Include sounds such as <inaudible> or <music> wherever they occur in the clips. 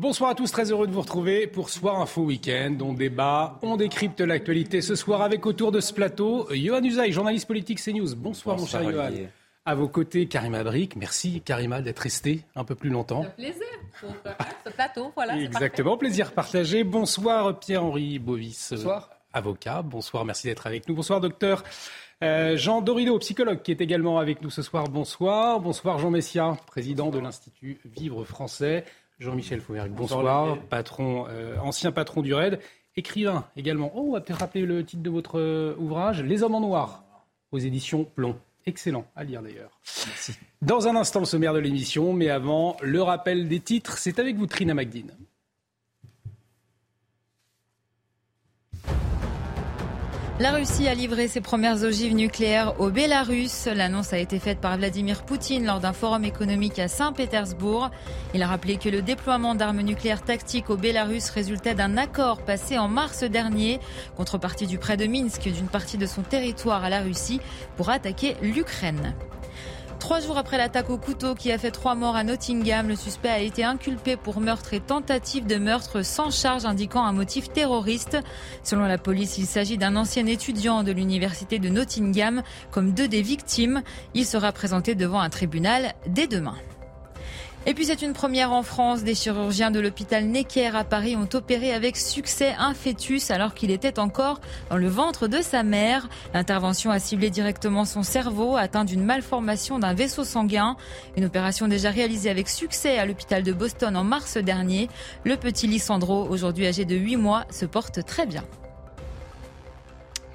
Bonsoir à tous, très heureux de vous retrouver pour Soir Info Week-end. On débat, on décrypte l'actualité ce soir avec autour de ce plateau Johan Usaï, journaliste politique CNews. Bonsoir, mon cher Johan. À vos côtés, Karima Brick. Merci, Karima, d'être restée un peu plus longtemps. Un plaisir pour ce plateau. Voilà, Exactement, plaisir partagé. Bonsoir, Pierre-Henri Bovis. Bonsoir. avocat. Bonsoir, merci d'être avec nous. Bonsoir, docteur. Euh, Jean Dorido, psychologue, qui est également avec nous ce soir. Bonsoir. Bonsoir, Jean Messia, président de l'Institut Vivre Français. Jean-Michel Fauvergue, bonsoir. Patron, euh, ancien patron du RAID. Écrivain également. Oh, on va peut-être rappeler le titre de votre euh, ouvrage Les Hommes en Noir, aux éditions Plomb. Excellent à lire d'ailleurs. Merci. Dans un instant, le sommaire de l'émission, mais avant, le rappel des titres. C'est avec vous, Trina Magdine. La Russie a livré ses premières ogives nucléaires au Bélarus. L'annonce a été faite par Vladimir Poutine lors d'un forum économique à Saint-Pétersbourg. Il a rappelé que le déploiement d'armes nucléaires tactiques au Bélarus résultait d'un accord passé en mars dernier, contrepartie du prêt de Minsk d'une partie de son territoire à la Russie pour attaquer l'Ukraine. Trois jours après l'attaque au couteau qui a fait trois morts à Nottingham, le suspect a été inculpé pour meurtre et tentative de meurtre sans charge indiquant un motif terroriste. Selon la police, il s'agit d'un ancien étudiant de l'université de Nottingham, comme deux des victimes. Il sera présenté devant un tribunal dès demain. Et puis c'est une première en France. Des chirurgiens de l'hôpital Necker à Paris ont opéré avec succès un fœtus alors qu'il était encore dans le ventre de sa mère. L'intervention a ciblé directement son cerveau, atteint d'une malformation d'un vaisseau sanguin. Une opération déjà réalisée avec succès à l'hôpital de Boston en mars dernier. Le petit Lissandro, aujourd'hui âgé de 8 mois, se porte très bien.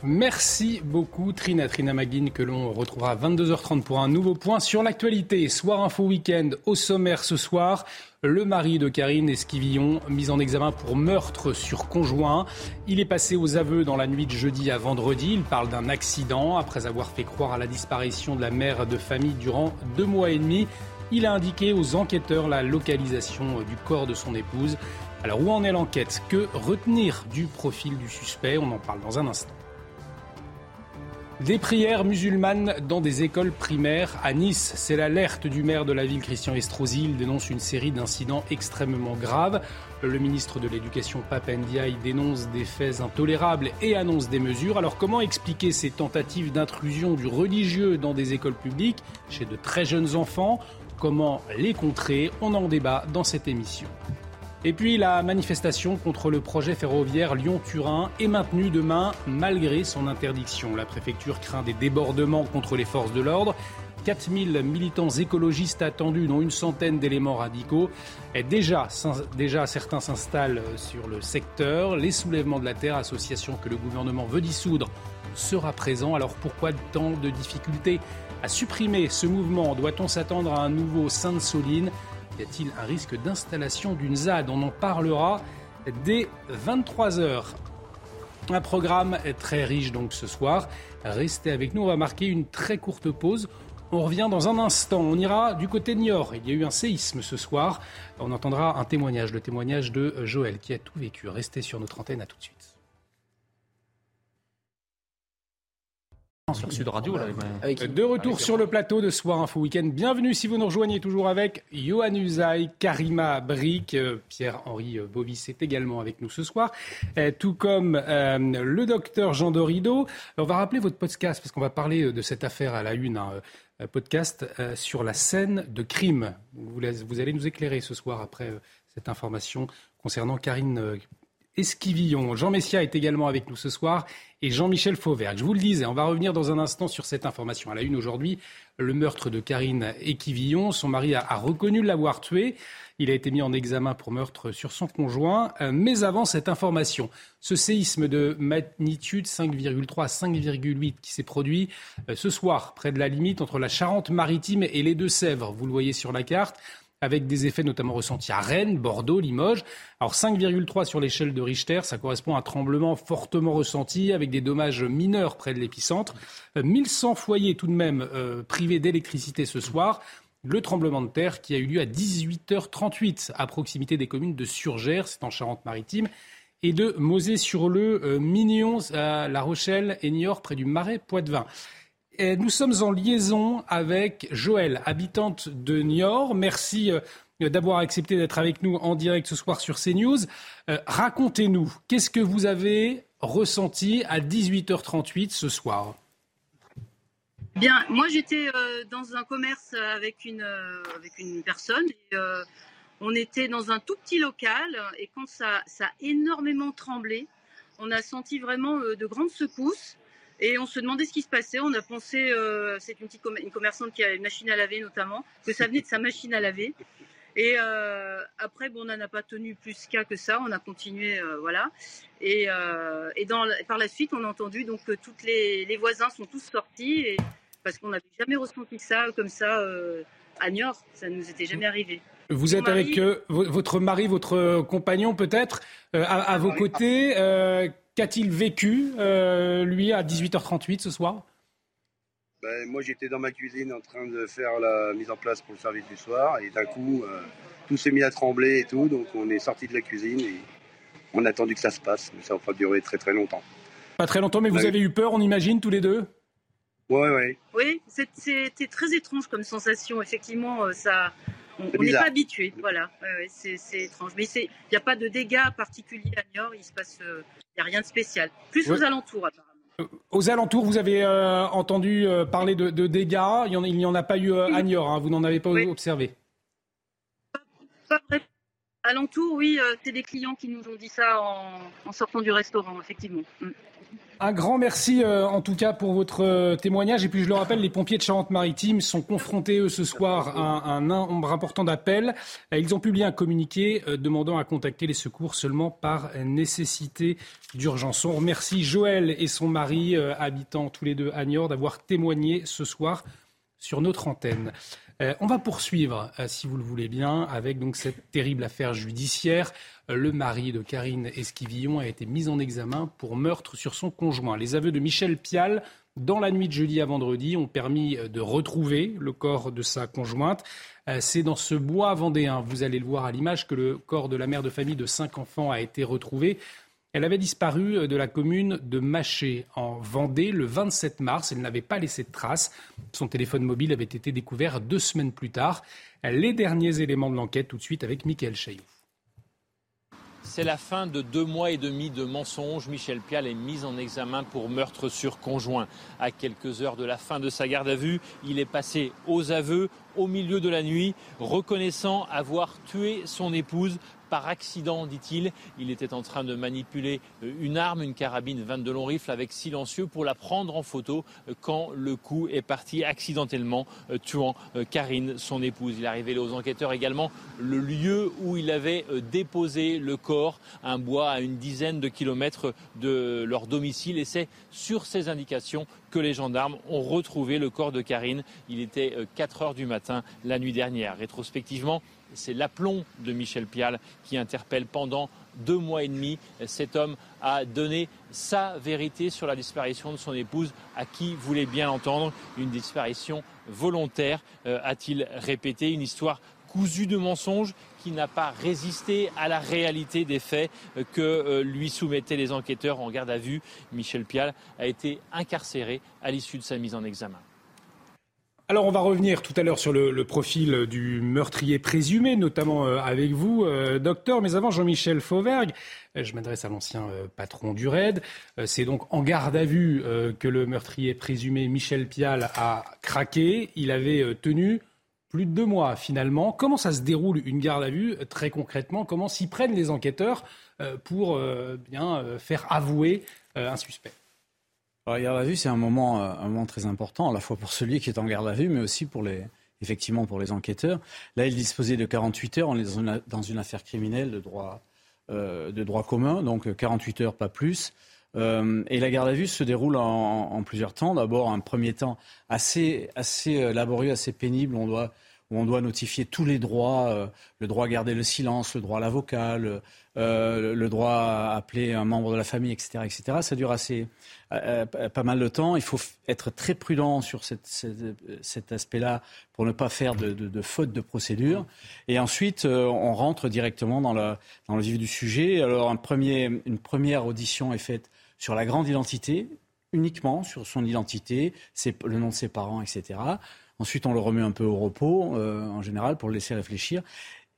Merci beaucoup Trina, Trina Maguine que l'on retrouvera à 22h30 pour un nouveau point sur l'actualité. Soir Info Week-end au sommaire ce soir. Le mari de Karine Esquivillon, mis en examen pour meurtre sur conjoint. Il est passé aux aveux dans la nuit de jeudi à vendredi. Il parle d'un accident après avoir fait croire à la disparition de la mère de famille durant deux mois et demi. Il a indiqué aux enquêteurs la localisation du corps de son épouse. Alors où en est l'enquête? Que retenir du profil du suspect? On en parle dans un instant. Des prières musulmanes dans des écoles primaires à Nice. C'est l'alerte du maire de la ville, Christian Estrosi. Il dénonce une série d'incidents extrêmement graves. Le ministre de l'Éducation, Papendiaï, dénonce des faits intolérables et annonce des mesures. Alors comment expliquer ces tentatives d'intrusion du religieux dans des écoles publiques chez de très jeunes enfants? Comment les contrer? On en débat dans cette émission. Et puis la manifestation contre le projet ferroviaire Lyon-Turin est maintenue demain malgré son interdiction. La préfecture craint des débordements contre les forces de l'ordre. 4000 militants écologistes attendus, dont une centaine d'éléments radicaux. Déjà, déjà, certains s'installent sur le secteur. Les soulèvements de la terre, association que le gouvernement veut dissoudre, sera présent. Alors pourquoi tant de difficultés à supprimer ce mouvement? Doit-on s'attendre à un nouveau Sainte-Soline? Y a-t-il un risque d'installation d'une ZAD? On en parlera dès 23h. Un programme très riche donc ce soir. Restez avec nous, on va marquer une très courte pause. On revient dans un instant. On ira du côté de Niort. Il y a eu un séisme ce soir. On entendra un témoignage, le témoignage de Joël qui a tout vécu. Restez sur notre antenne, à tout de suite. Sur Sud Radio, De retour sur le plateau de Soir Info Week-end. Bienvenue si vous nous rejoignez toujours avec Johan Usaï, Karima Brick, euh, Pierre-Henri euh, Bovis est également avec nous ce soir, euh, tout comme le docteur Jean Dorido. On va rappeler votre podcast parce qu'on va parler de cette affaire à la une. un podcast sur la scène de crime. Vous, vous allez nous éclairer ce soir après cette information concernant Karine Esquivillon. Jean Messia est également avec nous ce soir et Jean-Michel Fauvergue. Je vous le disais, on va revenir dans un instant sur cette information. À la une aujourd'hui, le meurtre de Karine Esquivillon. Son mari a, a reconnu l'avoir tuée. Il a été mis en examen pour meurtre sur son conjoint. Euh, mais avant cette information, ce séisme de magnitude 5,3 à 5,8 qui s'est produit euh, ce soir près de la limite entre la Charente-Maritime et les Deux-Sèvres, vous le voyez sur la carte, avec des effets notamment ressentis à Rennes, Bordeaux, Limoges. Alors 5,3 sur l'échelle de Richter, ça correspond à un tremblement fortement ressenti avec des dommages mineurs près de l'épicentre. 1100 euh, foyers tout de même privés d'électricité ce soir le tremblement de terre qui a eu lieu à 18h38 à proximité des communes de Surgères, c'est en Charente-Maritime, et de Mosée-sur-le, euh, Mignon, à La Rochelle et Niort, près du Marais Poitevin. Nous sommes en liaison avec Joël, habitante de Niort. Merci euh, d'avoir accepté d'être avec nous en direct ce soir sur CNews. Euh, racontez-nous, qu'est-ce que vous avez ressenti à 18h38 ce soir? Bien, moi j'étais euh, dans un commerce avec une, avec une personne. Et, on était dans un tout petit local et quand ça a énormément tremblé, on a senti vraiment de grandes secousses et on se demandait ce qui se passait. On a pensé, c'est une petite une commerçante qui a une machine à laver notamment, que ça venait de sa machine à laver. Et après, bon, on n'en a pas tenu plus qu'à que ça. On a continué, voilà. Et, et dans, par la suite, on a entendu donc que toutes les, les voisins sont tous sortis et parce qu'on n'avait jamais ressenti ça comme ça euh, à Niort. Ça ne nous était jamais arrivé. Vous êtes avec euh, votre mari, votre compagnon peut-être, euh, à, vos côtés. Qu'a-t-il vécu, lui, à 18h38 ce soir? Ben, Moi, j'étais dans ma cuisine en train de faire la mise en place pour le service du soir. Et d'un coup, tout s'est mis à trembler et tout. Donc, on est sorti de la cuisine et on a attendu que ça se passe. Mais ça va pas durer très, très longtemps. Pas très longtemps, mais vous avez eu peur, on imagine, tous les deux? Ouais, ouais. Oui, c'était très étrange comme sensation. Effectivement, euh, ça, on n'est pas habitué. Voilà, c'est étrange. Mais il n'y a pas de dégâts particuliers à Niort. Il se passe, il n'y a rien de spécial. Plus aux alentours, apparemment. Euh, aux alentours, vous avez euh, entendu parler de, dégâts. Il n'y en, a pas eu à Niort. Hein. Vous n'en avez pas observé. Pas. Alentours, oui, c'est des clients qui nous ont dit ça en, sortant du restaurant, effectivement. Mm. Un grand merci euh, en tout cas pour votre euh, témoignage. Et puis je le rappelle, les pompiers de Charente-Maritime sont confrontés eux ce soir à un, nombre important d'appels. Euh, ils ont publié un communiqué demandant à contacter les secours seulement par nécessité d'urgence. On remercie Joël et son mari, habitant tous les deux à Niort, d'avoir témoigné ce soir sur notre antenne. Euh, on va poursuivre, euh, si vous le voulez bien, avec donc cette terrible affaire judiciaire. Euh, le mari de Karine Esquivillon a été mis en examen pour meurtre sur son conjoint. Les aveux de Michel Pial dans la nuit de jeudi à vendredi ont permis de retrouver le corps de sa conjointe. C'est dans ce bois vendéen, vous allez le voir à l'image, que le corps de la mère de famille de cinq enfants a été retrouvé. Elle avait disparu euh, de la commune de Maché en Vendée le 27 mars. Elle n'avait pas laissé de traces. Son téléphone mobile avait été découvert deux semaines plus tard. Les derniers éléments de l'enquête tout de suite avec Mickaël Chailloux. C'est la fin de deux mois et demi de mensonges. Michel Pial est mis en examen pour meurtre sur conjoint. À quelques heures de la fin de sa garde à vue, il est passé aux aveux au milieu de la nuit, reconnaissant avoir tué son épouse par accident, dit-il. Il était en train de manipuler euh, une arme, une carabine 22 long rifle avec silencieux pour la prendre en photo euh, quand le coup est parti accidentellement, euh, tuant Karine, son épouse. Il a révélé aux enquêteurs également le lieu où il avait déposé le corps, un bois à une dizaine de kilomètres de leur domicile. Et c'est sur ces indications que les gendarmes ont retrouvé le corps de Karine. Il était 4 heures du matin la nuit dernière. Rétrospectivement, c'est l'aplomb de Michel Pial qui interpelle pendant deux mois et demi. Cet homme a donné sa vérité sur la disparition de son épouse, à qui voulait bien l'entendre. Une disparition volontaire, euh, a-t-il répété, une histoire cousue de mensonges qui n'a pas résisté à la réalité des faits euh, que euh, lui soumettaient les enquêteurs en garde à vue. Michel Pial a été incarcéré à l'issue de sa mise en examen. Alors on va revenir tout à l'heure sur le, profil du meurtrier présumé, notamment euh, avec vous, euh, docteur. Mais avant, Jean-Michel Fauvergue, euh, je m'adresse à l'ancien patron du RAID. C'est donc en garde à vue que le meurtrier présumé Michel Pial a craqué. Il avait tenu plus de deux mois finalement. Comment ça se déroule une garde à vue très concrètement? Comment s'y prennent les enquêteurs pour bien faire avouer un suspect? La garde à vue, c'est un moment, un moment très important, à la fois pour celui qui est en garde à vue, mais aussi pour les, effectivement pour les enquêteurs. Là, il disposait de 48 heures. On est dans une, affaire criminelle de droit, euh, de droit commun, donc 48 heures, pas plus. Euh, et la garde à vue se déroule en, plusieurs temps. D'abord, un premier temps assez, assez euh, laborieux, assez pénible. On doit où on doit notifier tous les droits, euh, le droit à garder le silence, le droit à l'avocat, euh, droit à appeler un membre de la famille, etc. etc. Ça dure assez euh, pas mal de temps. Il faut être très prudent sur cet aspect-là pour ne pas faire de, faute de procédure. Et ensuite, on rentre directement dans le, le vif du sujet. Alors, une première audition est faite sur la grande identité, uniquement sur son identité, le nom de ses parents, etc. Ensuite, on le remet un peu au repos, euh, en général, pour le laisser réfléchir.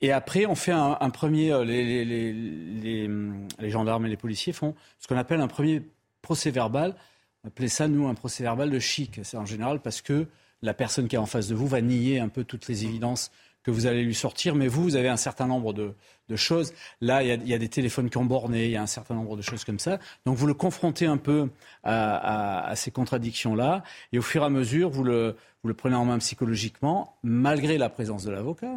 Et après, on fait un, premier. Euh, les, les, gendarmes et les policiers font ce qu'on appelle un premier procès verbal. On appelait ça, nous, un procès verbal de chic. C'est en général parce que la personne qui est en face de vous va nier un peu toutes les évidences que vous allez lui sortir, mais vous, vous avez un certain nombre de, choses. Là, il y, a, des téléphones qui ont borné, il y a un certain nombre de choses comme ça. Donc vous le confrontez un peu à, ces contradictions-là, et au fur et à mesure, vous le, vous le prenez en main psychologiquement, malgré la présence de l'avocat.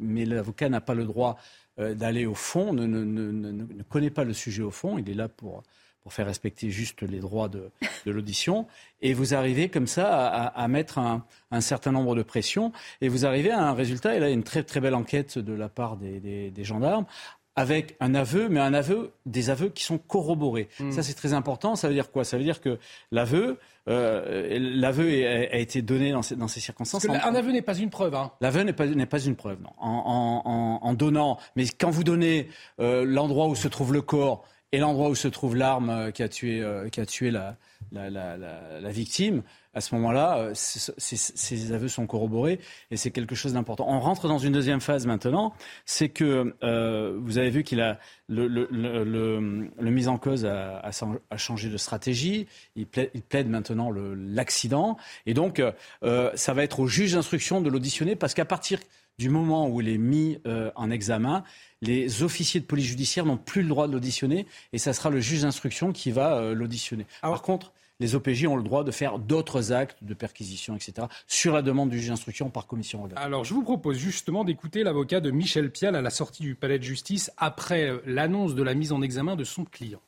Mais l'avocat n'a pas le droit euh, d'aller au fond, ne, ne, connaît pas le sujet au fond, il est là pour pour faire respecter juste les droits de, l'audition. Et vous arrivez comme ça à, mettre un, certain nombre de pressions. Et vous arrivez à un résultat. Et là, il y a une très, très belle enquête de la part des, gendarmes avec un aveu, mais un aveu, des aveux qui sont corroborés. Hmm. Ça, c'est très important. Ça veut dire quoi? Ça veut dire que l'aveu, euh, l'aveu a, été donné dans ces, dans ces circonstances. Parce un aveu n'est pas une preuve. Hein. L'aveu n'est pas, pas une preuve, non. En, donnant, mais quand vous donnez euh, l'endroit où se trouve le corps, et l'endroit où se trouve l'arme euh, qui a tué, euh, qui a tué la, la, la, la, victime, à ce moment-là, euh, ces aveux sont corroborés et c'est quelque chose d'important. On rentre dans une deuxième phase maintenant, c'est que euh, vous avez vu qu'il a le, le, le, le, mise en cause a, a, changé de stratégie. Il plaide, il plaide maintenant l'accident et donc euh, ça va être au juge d'instruction de l'auditionner parce qu'à partir du moment où il est mis en examen, les officiers de police judiciaire n'ont plus le droit de l'auditionner et ça sera le juge d'instruction qui va euh, l'auditionner. Par contre, les OPJ ont le droit de faire d'autres actes de perquisition, etc., sur la demande du juge d'instruction par commission Alors, je vous propose justement d'écouter l'avocat de Michel Pial à la sortie du palais de justice après euh, l'annonce de la mise en examen de son client.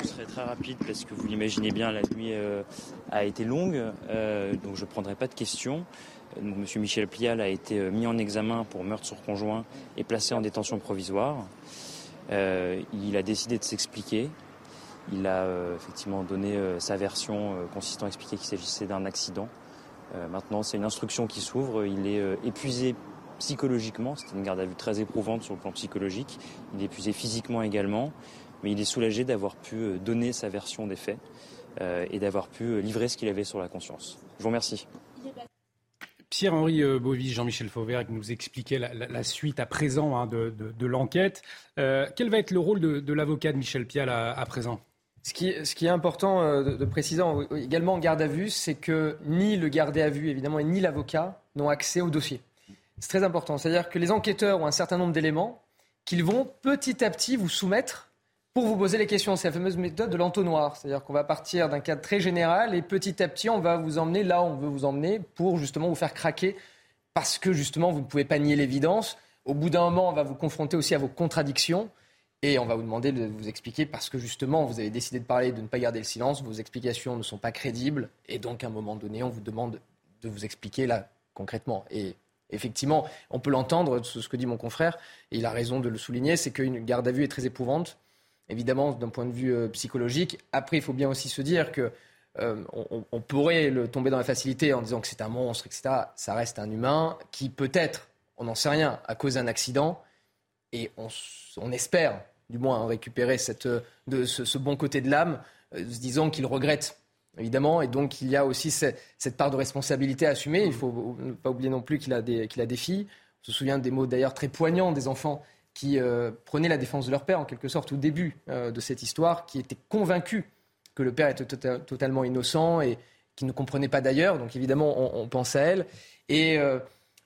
Je serai très rapide parce que vous l'imaginez bien, la nuit euh, a été longue, donc je ne prendrai pas de questions. Monsieur Michel Plial a été euh, mis en examen pour meurtre sur conjoint et placé en détention provisoire. Euh, il a décidé de s'expliquer. Il a euh, effectivement donné sa version consistant à expliquer qu'il s'agissait d'un accident. maintenant, c'est une instruction qui s'ouvre. Il est épuisé psychologiquement. C'était une garde à vue très éprouvante sur le plan psychologique. Il est épuisé physiquement également. Mais il est soulagé d'avoir pu donner sa version des faits et d'avoir pu livrer ce qu'il avait sur la conscience. Je vous remercie. Pierre-Henri euh, Bovis, Jean-Michel Fauvert, qui nous expliquait la, suite à présent hein, de, l'enquête. Euh, quel va être le rôle de, l'avocat de Michel Pial à, présent? Ce qui, est important euh, de, préciser également en garde à vue, c'est que ni le gardé à vue, évidemment, ni l'avocat n'ont accès au dossier. C'est très important. C'est-à-dire que les enquêteurs ont un certain nombre d'éléments qu'ils vont petit à petit vous soumettre pour vous poser les questions. C'est la fameuse méthode de l'entonnoir. C'est-à-dire qu'on va partir d'un cadre très général et petit à petit, on va vous emmener là où on veut vous emmener pour justement vous faire craquer parce que justement, vous ne pouvez pas nier l'évidence. Au bout d'un moment, on va vous confronter aussi à vos contradictions. Et on va vous demander de vous expliquer parce que justement, vous avez décidé de parler, de ne pas garder le silence, vos explications ne sont pas crédibles. Et donc, à un moment donné, on vous demande de vous expliquer là, concrètement. Et effectivement, on peut l'entendre, ce que dit mon confrère, et il a raison de le souligner, c'est qu'une garde à vue est très éprouvante évidemment, d'un point de vue euh, psychologique. Après, il faut bien aussi se dire que euh, on, pourrait le tomber dans la facilité en disant que c'est un monstre, etc. Ça reste un humain qui peut-être, on n'en sait rien, à cause d'un accident, et on, espère, du moins, récupérer cette, de, ce, bon côté de l'âme, euh, disant qu'il regrette, évidemment, et donc il y a aussi cette, part de responsabilité à assumer. Il ne faut pas oublier non plus qu'il a, qu'il a des filles. On se souvient des mots d'ailleurs très poignants des enfants qui euh, prenaient la défense de leur père, en quelque sorte, au début euh, de cette histoire, qui étaient convaincus que le père était tota-, totalement innocent et qui ne comprenait pas d'ailleurs. Donc évidemment, on, pense à elle. Et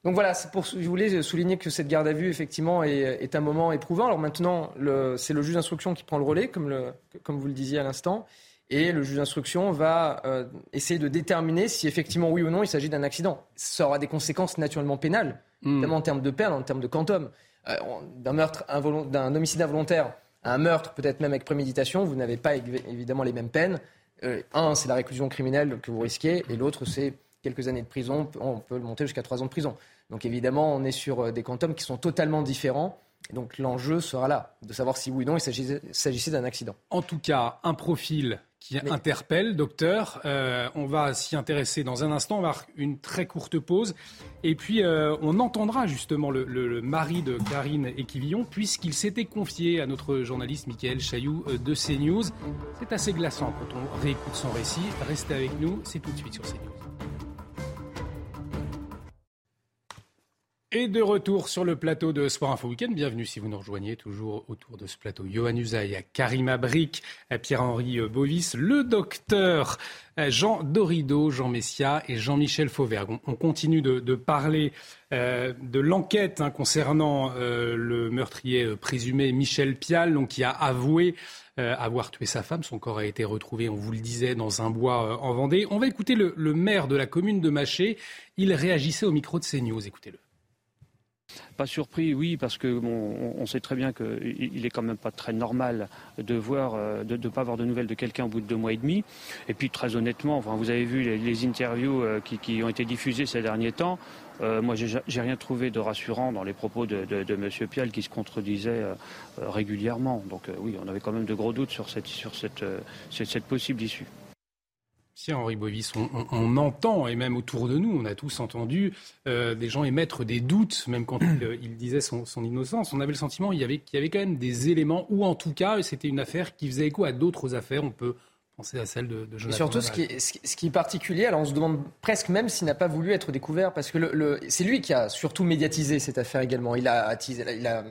donc voilà, pour, je voulais souligner que cette garde à vue, effectivement, est, un moment éprouvant. Alors maintenant, c'est le juge d'instruction qui prend le relais, comme, le, comme vous le disiez à l'instant. Et le juge d'instruction va euh, essayer de déterminer si effectivement, oui ou non, il s'agit d'un accident. Ça aura des conséquences naturellement pénales, hmm. notamment en termes de peine, en termes de quantum. Euh, d'un meurtre, d'un homicide involontaire à un meurtre, peut-être même avec préméditation, vous n'avez pas évidemment les mêmes peines. Euh, un, c'est la réclusion criminelle que vous risquez, et l'autre, c'est quelques années de prison, on peut le monter jusqu'à trois ans de prison. Donc évidemment, on est sur euh, des quantums qui sont totalement différents. Et donc l'enjeu sera là, de savoir si oui ou non il s'agissait d'un accident. En tout cas, un profil qui interpelle, docteur. Euh, on va s'y intéresser dans un instant. On va une très courte pause. Et puis, euh, on entendra justement le, mari de Karine Equivillon, puisqu'il s'était confié à notre journaliste Michael Chailloux de CNews. C'est assez glaçant quand on réécoute son récit. Restez avec nous, c'est tout de suite sur CNews. Et de retour sur le plateau de Soir Info Weekend. Bienvenue si vous nous rejoignez toujours autour de ce plateau. Johan Usaï, Karim Abric, Pierre-Henri Bovis, le docteur Jean Dorido, Jean Messia et Jean-Michel Fauvergue. On, continue de, parler euh, de l'enquête hein, concernant euh, le meurtrier euh, présumé Michel Pial, donc, qui a avoué avoir tué sa femme. Son corps a été retrouvé, on vous le disait, dans un bois en Vendée. On va écouter le, le maire de la commune de Maché. Il réagissait au micro de CNews. Écoutez-le. Pas surpris, oui, parce que on, sait très bien qu'il est quand même pas très normal de voir, euh, de ne pas avoir de nouvelles de quelqu'un au bout de deux mois et demi. Et puis très honnêtement, vous avez vu les, interviews euh, qui, ont été diffusées ces derniers temps. Euh, moi, j'ai rien trouvé de rassurant dans les propos de, de, M. Pial qui se contredisait régulièrement. Donc oui, on avait quand même de gros doutes sur cette possible issue. Henri Bovis, on, entend, et même autour de nous, on a tous entendu euh, des gens émettre des doutes, même quand il, euh, disait son, innocence. On avait le sentiment qu'il y avait, qu'il y avait quand même des éléments, ou en tout cas, c'était une affaire qui faisait écho à d'autres affaires. On peut penser à celle de, de Jonathan. Et surtout, ce qui, est, ce qui, est, particulier, alors on se demande presque même s'il n'a pas voulu être découvert, parce que le, c'est lui qui a surtout médiatisé cette affaire également. Il a, il a,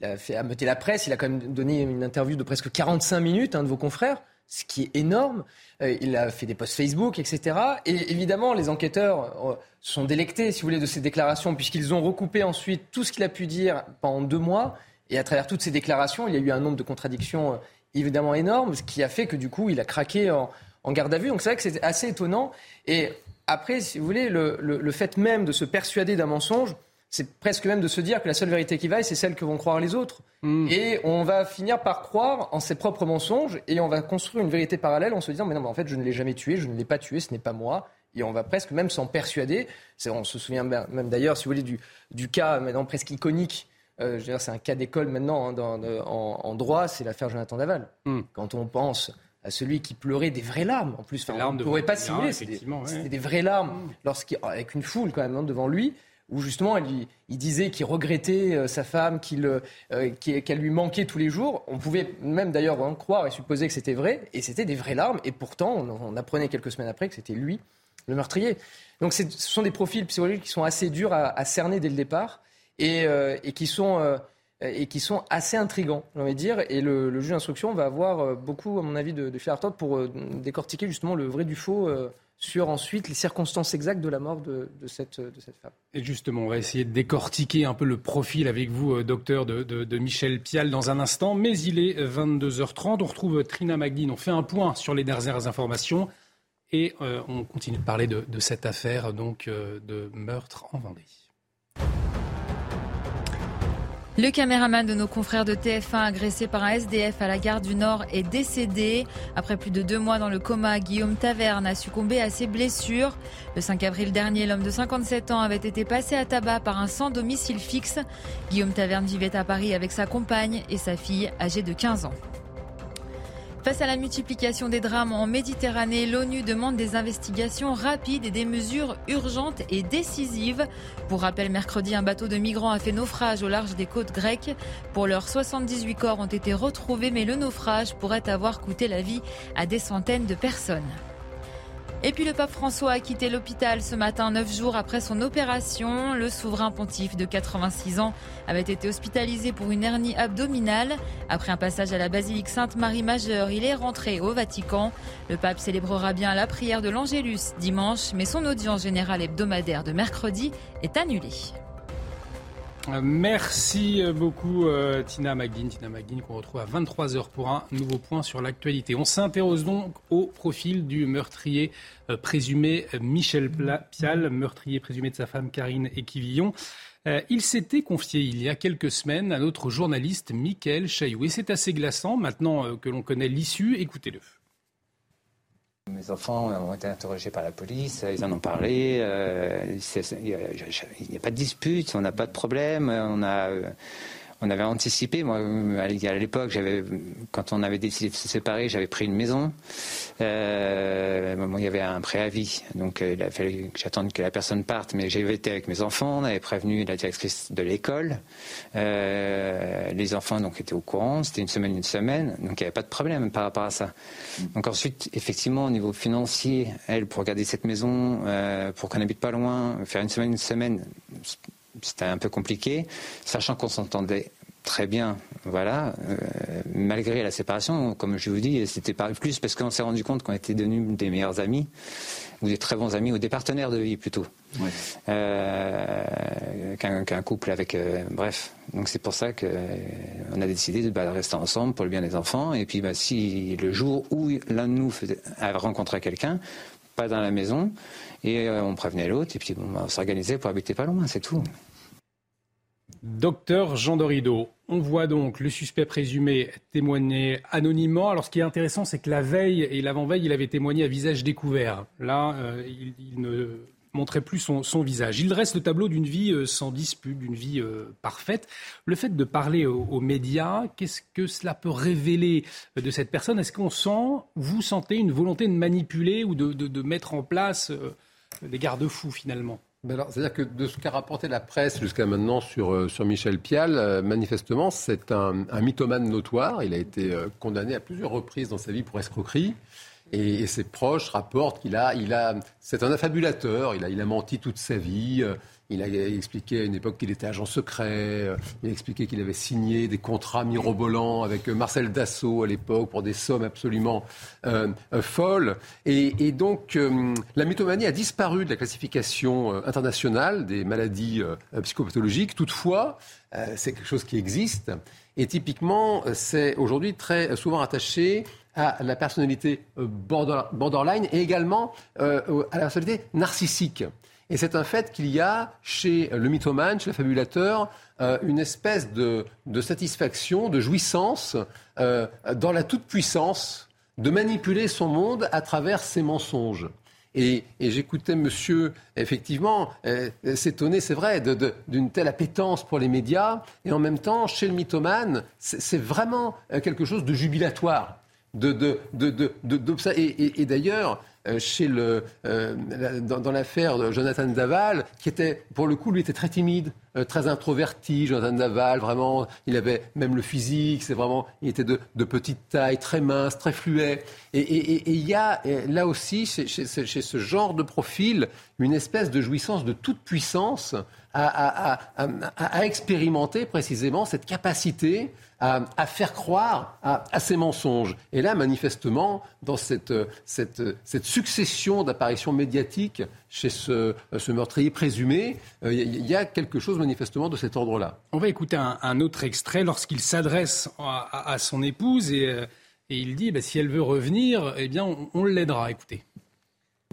il a fait ameuter la presse, il a quand même donné une interview de presque 45 minutes, un de vos confrères ce qui est énorme. Euh, il a fait des posts Facebook, etc. Et évidemment, les enquêteurs euh, sont délectés, si vous voulez, de ces déclarations, puisqu'ils ont recoupé ensuite tout ce qu'il a pu dire pendant deux mois. Et à travers toutes ces déclarations, il y a eu un nombre de contradictions euh, évidemment énorme, ce qui a fait que du coup, il a craqué en, garde à vue. Donc c'est vrai que c'est assez étonnant. Et après, si vous voulez, le fait même de se persuader d'un mensonge, c'est presque même de se dire que la seule vérité qui vaille, c'est celle que vont croire les autres. Hmm. Et on va finir par croire en ses propres mensonges et on va construire une vérité parallèle en se disant mais non, mais en fait, je ne l'ai jamais tué, je ne l'ai pas tué, ce n'est pas moi. Et on va presque même s'en persuader. On se souvient même d'ailleurs, si vous voulez, du, du cas maintenant presque iconique. Euh, c'est un cas d'école maintenant hein, en, droit, c'est l'affaire Jonathan Daval. Hmm. Quand on pense à celui qui pleurait des vraies larmes, en plus, on ne pourrait pas simuler, c'était des, vraies larmes, hmm. lorsqu'il, avec une foule quand même hein, devant lui où justement il, disait qu'il regrettait euh, sa femme, euh, qu'elle lui manquait tous les jours. On pouvait même d'ailleurs en croire et supposer que c'était vrai, et c'était des vraies larmes, et pourtant on, apprenait quelques semaines après que c'était lui le meurtrier. Donc ce sont des profils psychologiques qui sont assez durs à, cerner dès le départ, et, euh, qui sont... et qui sont assez intrigants, j'ai envie de dire. Et le, juge d'instruction va avoir beaucoup, à mon avis, de, de fil à pour décortiquer justement le vrai du faux sur ensuite les circonstances exactes de la mort de, cette, femme. Et justement, on va essayer de décortiquer un peu le profil avec vous, euh, docteur, de, Michel Pial dans un instant. Mais il est 22h30. On retrouve Trina Magdine. On fait un point sur les dernières informations. Et euh, on continue de parler de, cette affaire donc, euh, de meurtre en Vendée. Le caméraman de nos confrères de TF1 agressé par un SDF à la gare du Nord est décédé. Après plus de deux mois dans le coma, Guillaume Taverne a succombé à ses blessures. Le 5 avril dernier, l'homme de 57 ans avait été passé à tabac par un sans domicile fixe. Guillaume Taverne vivait à Paris avec sa compagne et sa fille âgée de 15 ans. Face à la multiplication des drames en Méditerranée, l'ONU demande des investigations rapides et des mesures urgentes et décisives. Pour rappel, mercredi, un bateau de migrants a fait naufrage au large des côtes grecques. Pour l'heure, 78 corps ont été retrouvés, mais le naufrage pourrait avoir coûté la vie à des centaines de personnes. Et puis le pape François a quitté l'hôpital ce matin, neuf jours après son opération. Le souverain pontife de 86 ans avait été hospitalisé pour une hernie abdominale. Après un passage à la basilique Sainte-Marie Majeure, il est rentré au Vatican. Le pape célébrera bien la prière de l'Angélus dimanche, mais son audience générale hebdomadaire de mercredi est annulée. Euh, merci beaucoup euh, Tina Maguine. Tina Maguine qu'on retrouve à 23h pour un nouveau point sur l'actualité. On s'interroge donc au profil du meurtrier euh, présumé Michel Pial, meurtrier présumé de sa femme Karine Equivillon. il s'était confié il y a quelques semaines à notre journaliste Michael Chailloux. Et c'est assez glaçant maintenant que l'on connaît l'issue. Écoutez-le. Mes enfants ont été interrogés par la police, ils en ont parlé. Euh, il n'y a, pas de dispute, on n'a pas de problème. On a, euh, on avait anticipé. Moi, à l'époque, j'avais, quand on avait décidé de se séparer, j'avais pris une maison. Euh, il y avait un préavis, donc euh, il a fallu que j'attende que la personne parte. Mais j'avais été avec mes enfants, on avait prévenu la directrice de l'école. Euh, les enfants donc étaient au courant. C'était une semaine, une semaine, donc il n'y avait pas de problème par rapport à ça. Donc ensuite, effectivement, au niveau financier, elle pour garder cette maison, pour qu'on n'habite pas loin, faire une semaine, une semaine c'était un peu compliqué, sachant qu'on s'entendait très bien, voilà, euh, malgré la séparation, comme je vous dis, c'était pas plus parce qu'on s'est rendu compte qu'on était devenus des meilleurs amis, ou des très bons amis, ou des partenaires de vie plutôt, euh, qu'un couple avec, euh, bref. Donc c'est pour ça qu'on a décidé de bah, rester ensemble pour le bien des enfants, et puis bah, si le jour où l'un de nous a rencontré quelqu'un, pas dans la maison, et on prévenait l'autre, et puis bah, on s'organisait pour habiter pas loin, c'est tout. Docteur Jean Dorido, on voit donc le suspect présumé témoigner anonymement. Alors ce qui est intéressant, c'est que la veille et l'avant-veille, il avait témoigné à visage découvert. Là, euh, il, ne montrait plus son, visage. Il reste le tableau d'une vie euh, sans dispute, d'une vie euh, parfaite. Le fait de parler aux, médias, qu'est-ce que cela peut révéler de cette personne? Est-ce qu'on sent, vous sentez une volonté de manipuler ou de mettre en place des garde-fous finalement? C'est-à-dire que de ce qu'a rapporté la presse jusqu'à maintenant sur, euh, sur Michel Pial, euh, manifestement, c'est un, mythomane notoire. Il a été euh, condamné à plusieurs reprises dans sa vie pour escroquerie. Et, ses proches rapportent qu'il a, il a, c'est un affabulateur. Il a, il a menti toute sa vie. Il a expliqué à une époque qu'il était agent secret. Euh, il a expliqué qu'il avait signé des contrats mirobolants avec euh, Marcel Dassault à l'époque pour des sommes absolument euh, folles. Et, donc, la mythomanie a disparu de la classification internationale des maladies psychopathologiques. Toutefois, c'est quelque chose qui existe. Et typiquement, c'est aujourd'hui très souvent attaché à la personnalité borderline et également à la personnalité narcissique. Et c'est un fait qu'il y a chez le mythomane, chez le fabulateur, euh, une espèce de, satisfaction, de jouissance euh, dans la toute-puissance de manipuler son monde à travers ses mensonges. Et, j'écoutais monsieur, effectivement, euh, s'étonner, c'est vrai, d'une telle appétence pour les médias. Et en même temps, chez le mythomane, c'est vraiment quelque chose de jubilatoire. De, de, et, d'ailleurs, euh, chez le, euh, dans, l'affaire de Jonathan Daval, qui était, pour le coup, lui était très timide, euh, très introverti. Jonathan Daval, vraiment, il avait même le physique, c'est vraiment, il était de, petite taille, très mince, très fluet. Et il y a là aussi, chez, ce genre de profil, une espèce de jouissance de toute puissance à, expérimenter précisément cette capacité à, faire croire à, ces mensonges. Et là, manifestement, dans cette, succession d'apparitions médiatiques chez ce, ce, meurtrier présumé, il euh, y a quelque chose manifestement de cet ordre-là. On va écouter un, autre extrait lorsqu'il s'adresse à, son épouse et, euh, et il dit bah, si elle veut revenir, eh bien, on, on l'aidera. Écoutez.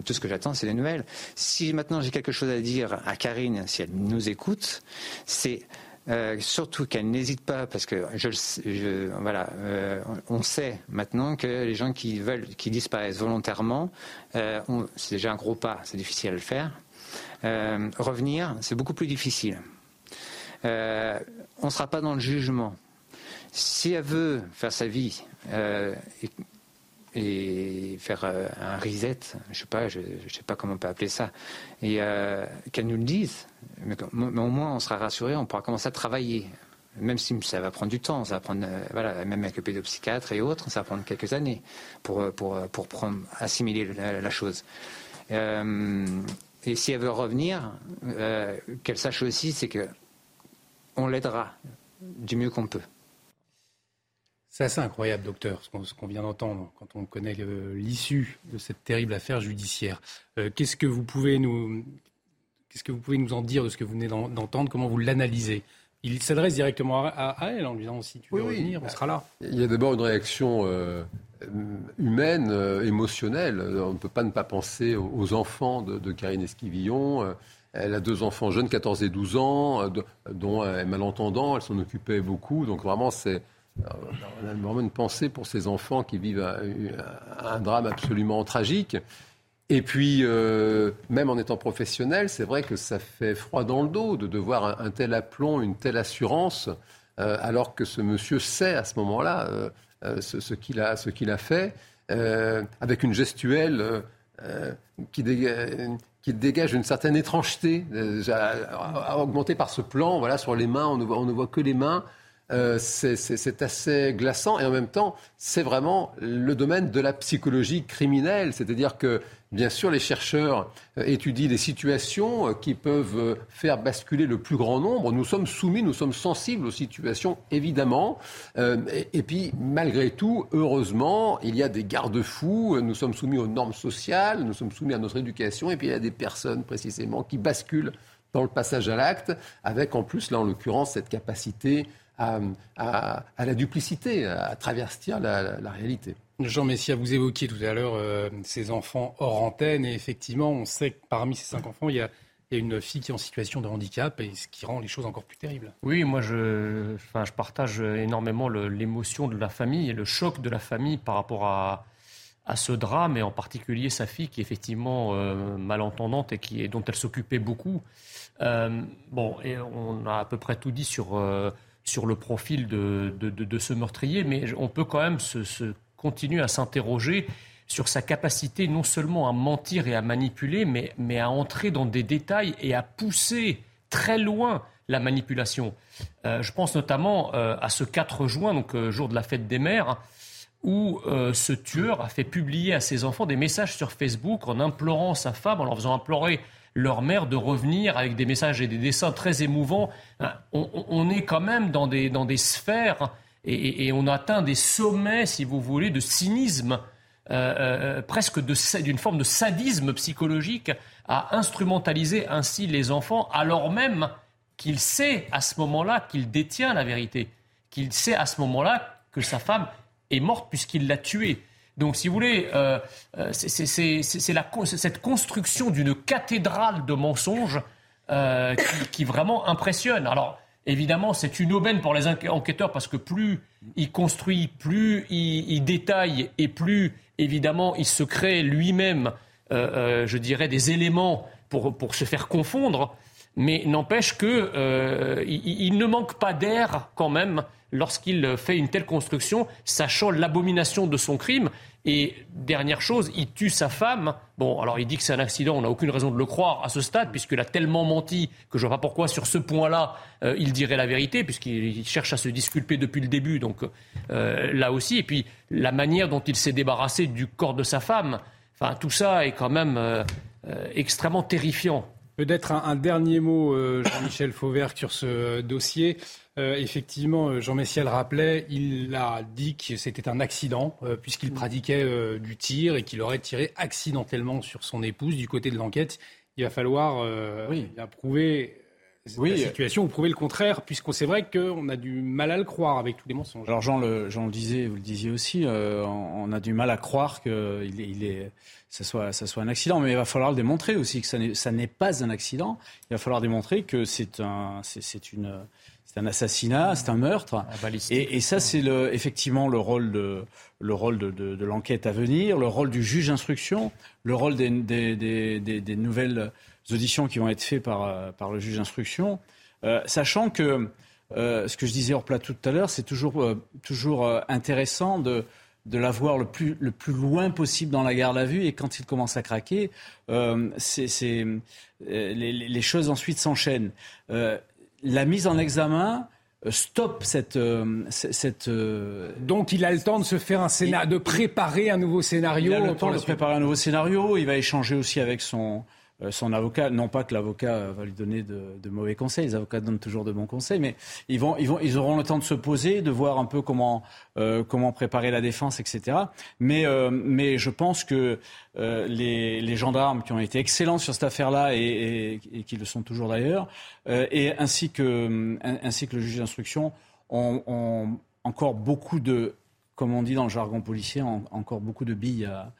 Tout ce que j'attends, c'est les nouvelles. Si maintenant j'ai quelque chose à dire à Karine, si elle nous écoute, c'est euh, surtout qu'elle n'hésite pas, parce que je, voilà, euh, on sait maintenant que les gens qui veulent, qui disparaissent volontairement, euh, c'est déjà un gros pas, c'est difficile à le faire. revenir, c'est beaucoup plus difficile. On ne sera pas dans le jugement. Si elle veut faire sa vie et, et, faire un reset, je sais sais pas comment on peut appeler ça, et qu'elle nous le dise mais, au moins, on sera rassuré, on pourra commencer à travailler même si ça va prendre du temps, ça va prendre, euh, voilà, même avec le pédopsychiatre et autres, ça va prendre quelques années pour, assimiler la, chose. Euh, et si elle veut revenir, euh, qu'elle sache aussi, c'est que on l'aidera du mieux qu'on peut. C'est assez incroyable, docteur, ce qu'on vient d'entendre quand on connaît l'issue de cette terrible affaire judiciaire. Qu'est-ce que vous pouvez nous, qu'est-ce que vous pouvez nous en dire de ce que vous venez d'entendre? Comment vous l'analysez? Il s'adresse directement à, elle en lui disant si tu veux revenir, on sera là. Il y a d'abord une réaction euh, humaine, euh, émotionnelle. On ne peut pas ne pas penser aux, enfants de, Karine Esquivillon. Euh, elle a deux enfants jeunes, 14 et 12 ans, dont elle est malentendant. Elle s'en occupait beaucoup. Donc vraiment, c'est on a vraiment une pensée pour ces enfants qui vivent un drame absolument tragique. Et puis, euh, même en étant professionnel, c'est vrai que ça fait froid dans le dos de devoir un, tel aplomb, une telle assurance, euh, alors que ce monsieur sait à ce moment-là euh, ce, qu'il a, a, fait, avec une gestuelle qui, dégage, une certaine étrangeté, augmentée par ce plan, voilà, sur les mains, on ne voit, on ne voit que les mains. C'est assez glaçant et en même temps, c'est vraiment le domaine de la psychologie criminelle. C'est-à-dire que Bien sûr, les chercheurs euh, étudient des situations euh, qui peuvent euh, faire basculer le plus grand nombre. Nous sommes soumis, nous sommes sensibles aux situations, évidemment. Et puis, malgré tout, heureusement, il y a des garde-fous. Nous sommes soumis aux normes sociales, nous sommes soumis à notre éducation. Et puis, il y a des personnes, précisément, qui basculent dans le passage à l'acte, avec en plus, là, en l'occurrence, cette capacité à, la duplicité, à traverser la réalité. Jean Messia, vous évoquiez tout à l'heure euh, ces enfants hors antenne, et effectivement, on sait que parmi ces cinq enfants, il y a, une fille qui est en situation de handicap, et ce qui rend les choses encore plus terribles. Oui, moi, je, enfin, je partage énormément l'émotion de la famille et le choc de la famille par rapport à, à ce drame, et en particulier sa fille qui est effectivement euh, malentendante et qui, dont elle s'occupait beaucoup. Euh, bon, et on a à peu près tout dit sur, sur le profil de, de, ce meurtrier, mais on peut quand même se, se continue à s'interroger sur sa capacité non seulement à mentir et à manipuler, mais, mais à entrer dans des détails et à pousser très loin la manipulation. Euh, je pense notamment euh, à ce 4 juin, donc euh, jour de la fête des mères, où ce tueur a fait publier à ses enfants des messages sur Facebook en implorant sa femme, en leur faisant implorer leur mère de revenir avec des messages et des dessins très émouvants. On, on est quand même dans des, dans des sphères et, on atteint des sommets, si vous voulez, de cynisme, euh, euh, presque d'une forme de sadisme psychologique, à instrumentaliser ainsi les enfants, alors même qu'il sait à ce moment-là qu'il détient la vérité, qu'il sait à ce moment-là que sa femme est morte puisqu'il l'a tuée. Donc, si vous voulez, euh, c'est cette construction d'une cathédrale de mensonges qui, qui, vraiment impressionne. Alors, Évidemment, c'est une aubaine pour les enquêteurs parce que plus il construit, plus il, détaille et plus, évidemment, il se crée lui-même, euh, euh, je dirais, des éléments pour se faire confondre. Mais n'empêche qu'il euh, il ne manque pas d'air quand même lorsqu'il fait une telle construction, sachant l'abomination de son crime. Et dernière chose, il tue sa femme. Bon, alors il dit que c'est un accident, on n'a aucune raison de le croire à ce stade, puisqu'il a tellement menti que je ne vois pas pourquoi sur ce point-là, euh, il dirait la vérité, puisqu'il cherche à se disculper depuis le début, donc euh, là aussi. Et puis la manière dont il s'est débarrassé du corps de sa femme, enfin tout ça est quand même extrêmement terrifiant. Peut-être un, dernier mot, Jean-Michel <coughs> Fauvert, sur ce dossier. Euh, effectivement, euh, Jean Messial rappelait, il a dit que c'était un accident, euh, puisqu'il mm. pratiquait du tir et qu'il aurait tiré accidentellement sur son épouse. Du côté de l'enquête, il va falloir prouver la situation ou prouver le contraire, puisqu'on c'est vrai qu'on a du mal à le croire avec tous les mensonges. Alors Jean le, Jean le disait, vous le disiez aussi, on, a du mal à croire que il est, ça soit, ça soit un accident, mais il va falloir le démontrer aussi que ça n'est pas un accident. Il va falloir démontrer que c'est un, c'est une c'est un assassinat, c'est un meurtre. Et, ça, c'est le, effectivement le rôle de, le rôle de, l'enquête à venir, le rôle du juge d'instruction, le rôle des, des, nouvelles auditions qui vont être faites par, par le juge d'instruction, euh, sachant que euh, ce que je disais hors plat tout à l'heure, c'est toujours, euh, toujours intéressant de, de l'avoir le plus, le plus loin possible dans la garde à vue. Et quand il commence à craquer, c'est, les, les, choses ensuite s'enchaînent la mise en examen stop cette... cette Donc il a le temps de se faire un scénario, de préparer un nouveau scénario. Il a le temps de préparer un nouveau scénario. Il va échanger aussi avec son euh, son avocat. Non pas que l'avocat va lui donner de, mauvais conseils, les avocats donnent toujours de bons conseils, mais ils, vont, ils, vont, ils auront le temps de se poser, de voir un peu comment, euh, comment préparer la défense, etc. Mais, euh, mais je pense que les, gendarmes qui ont été excellents sur cette affaire-là et, et, qui le sont toujours d'ailleurs, et ainsi que, ainsi que le juge d'instruction ont, ont, encore beaucoup de, comme on dit dans le jargon policier, encore beaucoup de billes à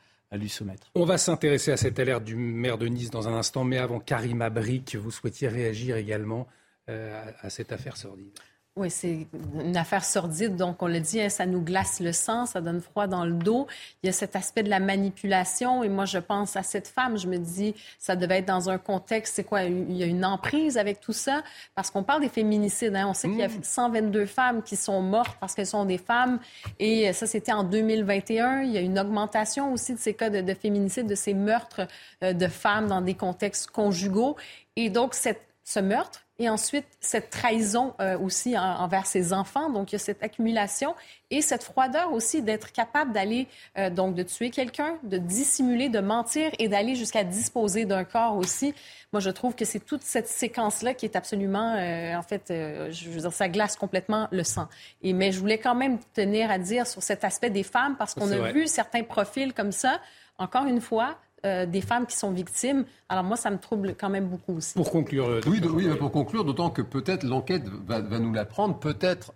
On va s'intéresser à cette alerte du maire de Nice dans un instant, mais avant, Karim Abric, vous souhaitiez réagir également euh, à cette affaire sordide. Oui, c'est une affaire sordide. Donc, on le dit, hein, ça nous glace le sang, ça donne froid dans le dos. Il y a cet aspect de la manipulation. Et moi, je pense à cette femme. Je me dis, ça devait être dans un contexte, c'est quoi? Il y a une emprise avec tout ça? Parce qu'on parle des féminicides. Hein. On sait qu'il y a 122 mmh. femmes qui sont mortes parce qu'elles sont des femmes. Et ça, c'était en 2021. Il y a une augmentation aussi de ces cas de, de féminicide, de ces meurtres euh, de femmes dans des contextes conjugaux. Et donc, cette, ce meurtre, et ensuite cette trahison euh, aussi envers ses enfants. Donc il y a cette accumulation et cette froideur aussi d'être capable d'aller euh, donc de tuer quelqu'un, de dissimuler, de mentir et d'aller jusqu'à disposer d'un corps aussi. Moi, je trouve que c'est toute cette séquence-là qui est absolument, euh, en fait, je veux dire, ça glace complètement le sang. Et mais je voulais quand même tenir à dire sur cet aspect des femmes parce qu'on a vu certains profils comme ça. Encore une fois, euh, des femmes qui sont victimes. Alors moi, ça me trouble quand même beaucoup aussi. Pour conclure, euh, oui, oui, pour conclure, d'autant que peut-être l'enquête va, nous l'apprendre, peut-être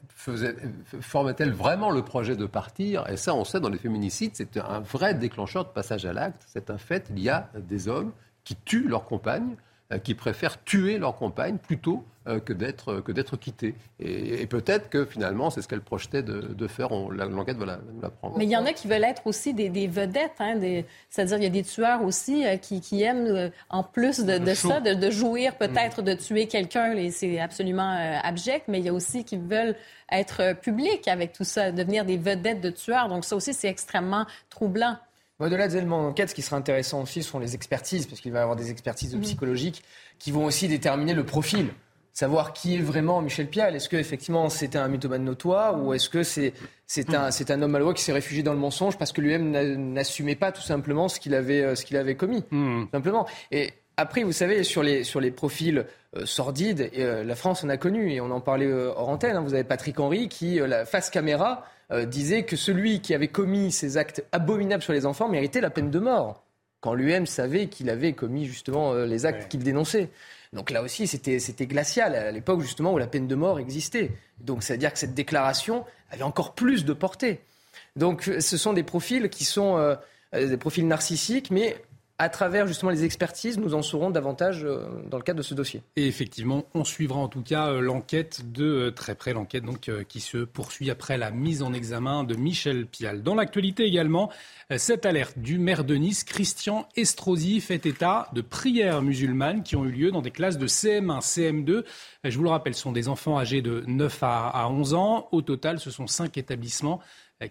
formait-elle vraiment le projet de partir? Et ça, on sait dans les féminicides, c'est un vrai déclencheur de passage à l'acte. C'est un fait. Il y a des hommes qui tuent leurs compagnes euh, qui préfèrent tuer leur compagne plutôt euh, que d'être que d'être quittés. Et, peut-être que finalement, c'est ce qu'elle projetait de, faire. L'enquête va l'apprendre. Mais il y en a qui veulent être aussi des, vedettes. Hein, c'est-à-dire, il y a des tueurs aussi euh, qui, aiment, en plus de, ça, de, jouir peut-être de tuer quelqu'un. C'est absolument abject. Mais il y a aussi qui veulent être publics avec tout ça, devenir des vedettes de tueurs. Donc ça aussi, c'est extrêmement troublant. Au-delà des éléments d'enquête, ce qui sera intéressant aussi sont les expertises, parce qu'il va y avoir des expertises psychologiques qui vont aussi déterminer le profil. Savoir qui est vraiment Michel Pial. Est-ce qu'effectivement c'était un mythomane notoire ou est-ce que c'est c'est un, c'est un homme malheureux qui s'est réfugié dans le mensonge parce que lui-même n'assumait pas tout simplement ce qu'il avait, euh, ce qu'il avait commis. Mhm. Simplement. Et après, vous savez, sur les, sur les profils euh, sordides, euh, la France en a connu, et on en parlait hors antenne. Hein. vous avez Patrick Henry qui, la face caméra, euh, disait que celui qui avait commis ces actes abominables sur les enfants méritait la peine de mort, quand l'UM savait qu'il avait commis justement euh, les actes qu'il dénonçait. Donc là aussi, c'était glacial à l'époque justement où la peine de mort existait. Donc c'est-à-dire que cette déclaration avait encore plus de portée. Donc ce sont des profils qui sont euh, des profils narcissiques, mais à travers justement les expertises, nous en saurons davantage euh, dans le cadre de ce dossier. Et effectivement, on suivra en tout cas euh, l'enquête de euh, très près, l'enquête donc qui se poursuit après la mise en examen de Michel Pial. Dans l'actualité également, cette alerte du maire de Nice, Christian Estrosi, fait état de prières musulmanes qui ont eu lieu dans des classes de CM1, CM2. Je vous le rappelle, ce sont des enfants âgés de 9 à 11 ans. Au total, ce sont cinq établissements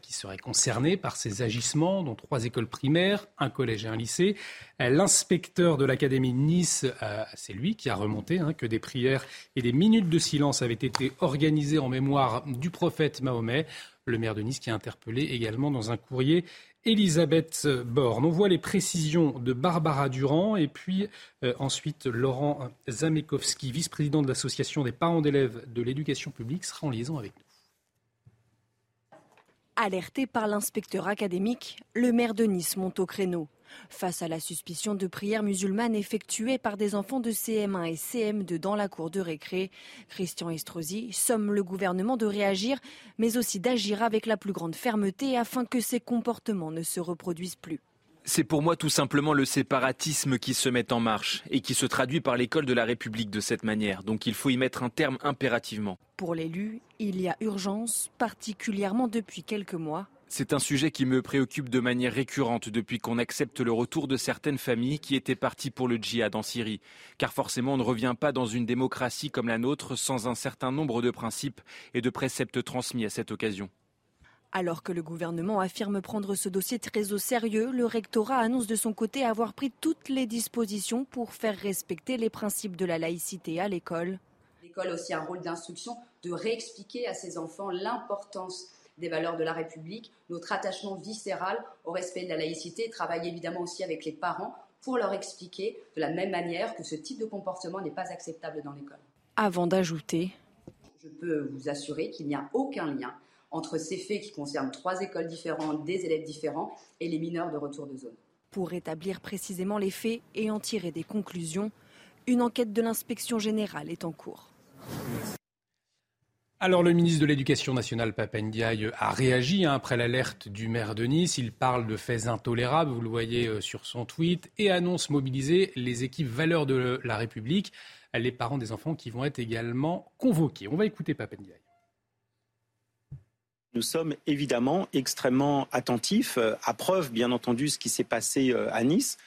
qui seraient concernés par ces agissements, dont trois écoles primaires, un collège et un lycée. Euh, l'inspecteur de l'Académie de Nice, euh, c'est lui qui a remonté hein, que des prières et des minutes de silence avaient été organisées en mémoire du prophète Mahomet. Le maire de Nice qui a interpellé également dans un courrier Elisabeth Borne. On voit les précisions de Barbara Durand et puis ensuite Laurent Zamekowski, vice-président de l'association des parents d'élèves de l'éducation publique, sera en liaison avec nous. Alerté par l'inspecteur académique, le maire de Nice monte au créneau. Face à la suspicion de prières musulmanes effectuées par des enfants de CM1 et CM2 dans la cour de récré, Christian Estrosi somme le gouvernement de réagir, mais aussi d'agir avec la plus grande fermeté afin que ces comportements ne se reproduisent plus. C'est pour moi tout simplement le séparatisme qui se met en marche et qui se traduit par l'école de la République de cette manière. Donc il faut y mettre un terme impérativement. Pour l'élu, il y a urgence, particulièrement depuis quelques mois. C'est un sujet qui me préoccupe de manière récurrente depuis qu'on accepte le retour de certaines familles qui étaient parties pour le djihad en Syrie. Car forcément, on ne revient pas dans une démocratie comme la nôtre sans un certain nombre de principes et de préceptes transmis à cette occasion. Alors que le gouvernement affirme prendre ce dossier très au sérieux, le rectorat annonce de son côté avoir pris toutes les dispositions pour faire respecter les principes de la laïcité à l'école. l'école a aussi un rôle d'instruction, de réexpliquer à ses enfants l'importance des valeurs de la République, notre attachement viscéral au respect de la laïcité, et travailler évidemment aussi avec les parents pour leur expliquer de la même manière que ce type de comportement n'est pas acceptable dans l'école. Avant d'ajouter Je peux vous assurer qu'il n'y a aucun lien entre ces faits qui concernent trois écoles différentes, des élèves différents et les mineurs de retour de zone. Pour établir précisément les faits et en tirer des conclusions, une enquête de l'inspection générale est en cours. Alors le ministre de l'Éducation nationale, Papendiaï, a réagi hein, après l'alerte du maire de Nice. Il parle de faits intolérables, vous le voyez euh, sur son tweet, et annonce mobiliser les équipes valeurs de la République, les parents des enfants qui vont être également convoqués. On va écouter Papendiaï. Nous sommes évidemment extrêmement attentifs, euh, à preuve bien entendu ce qui s'est passé euh, à Nice,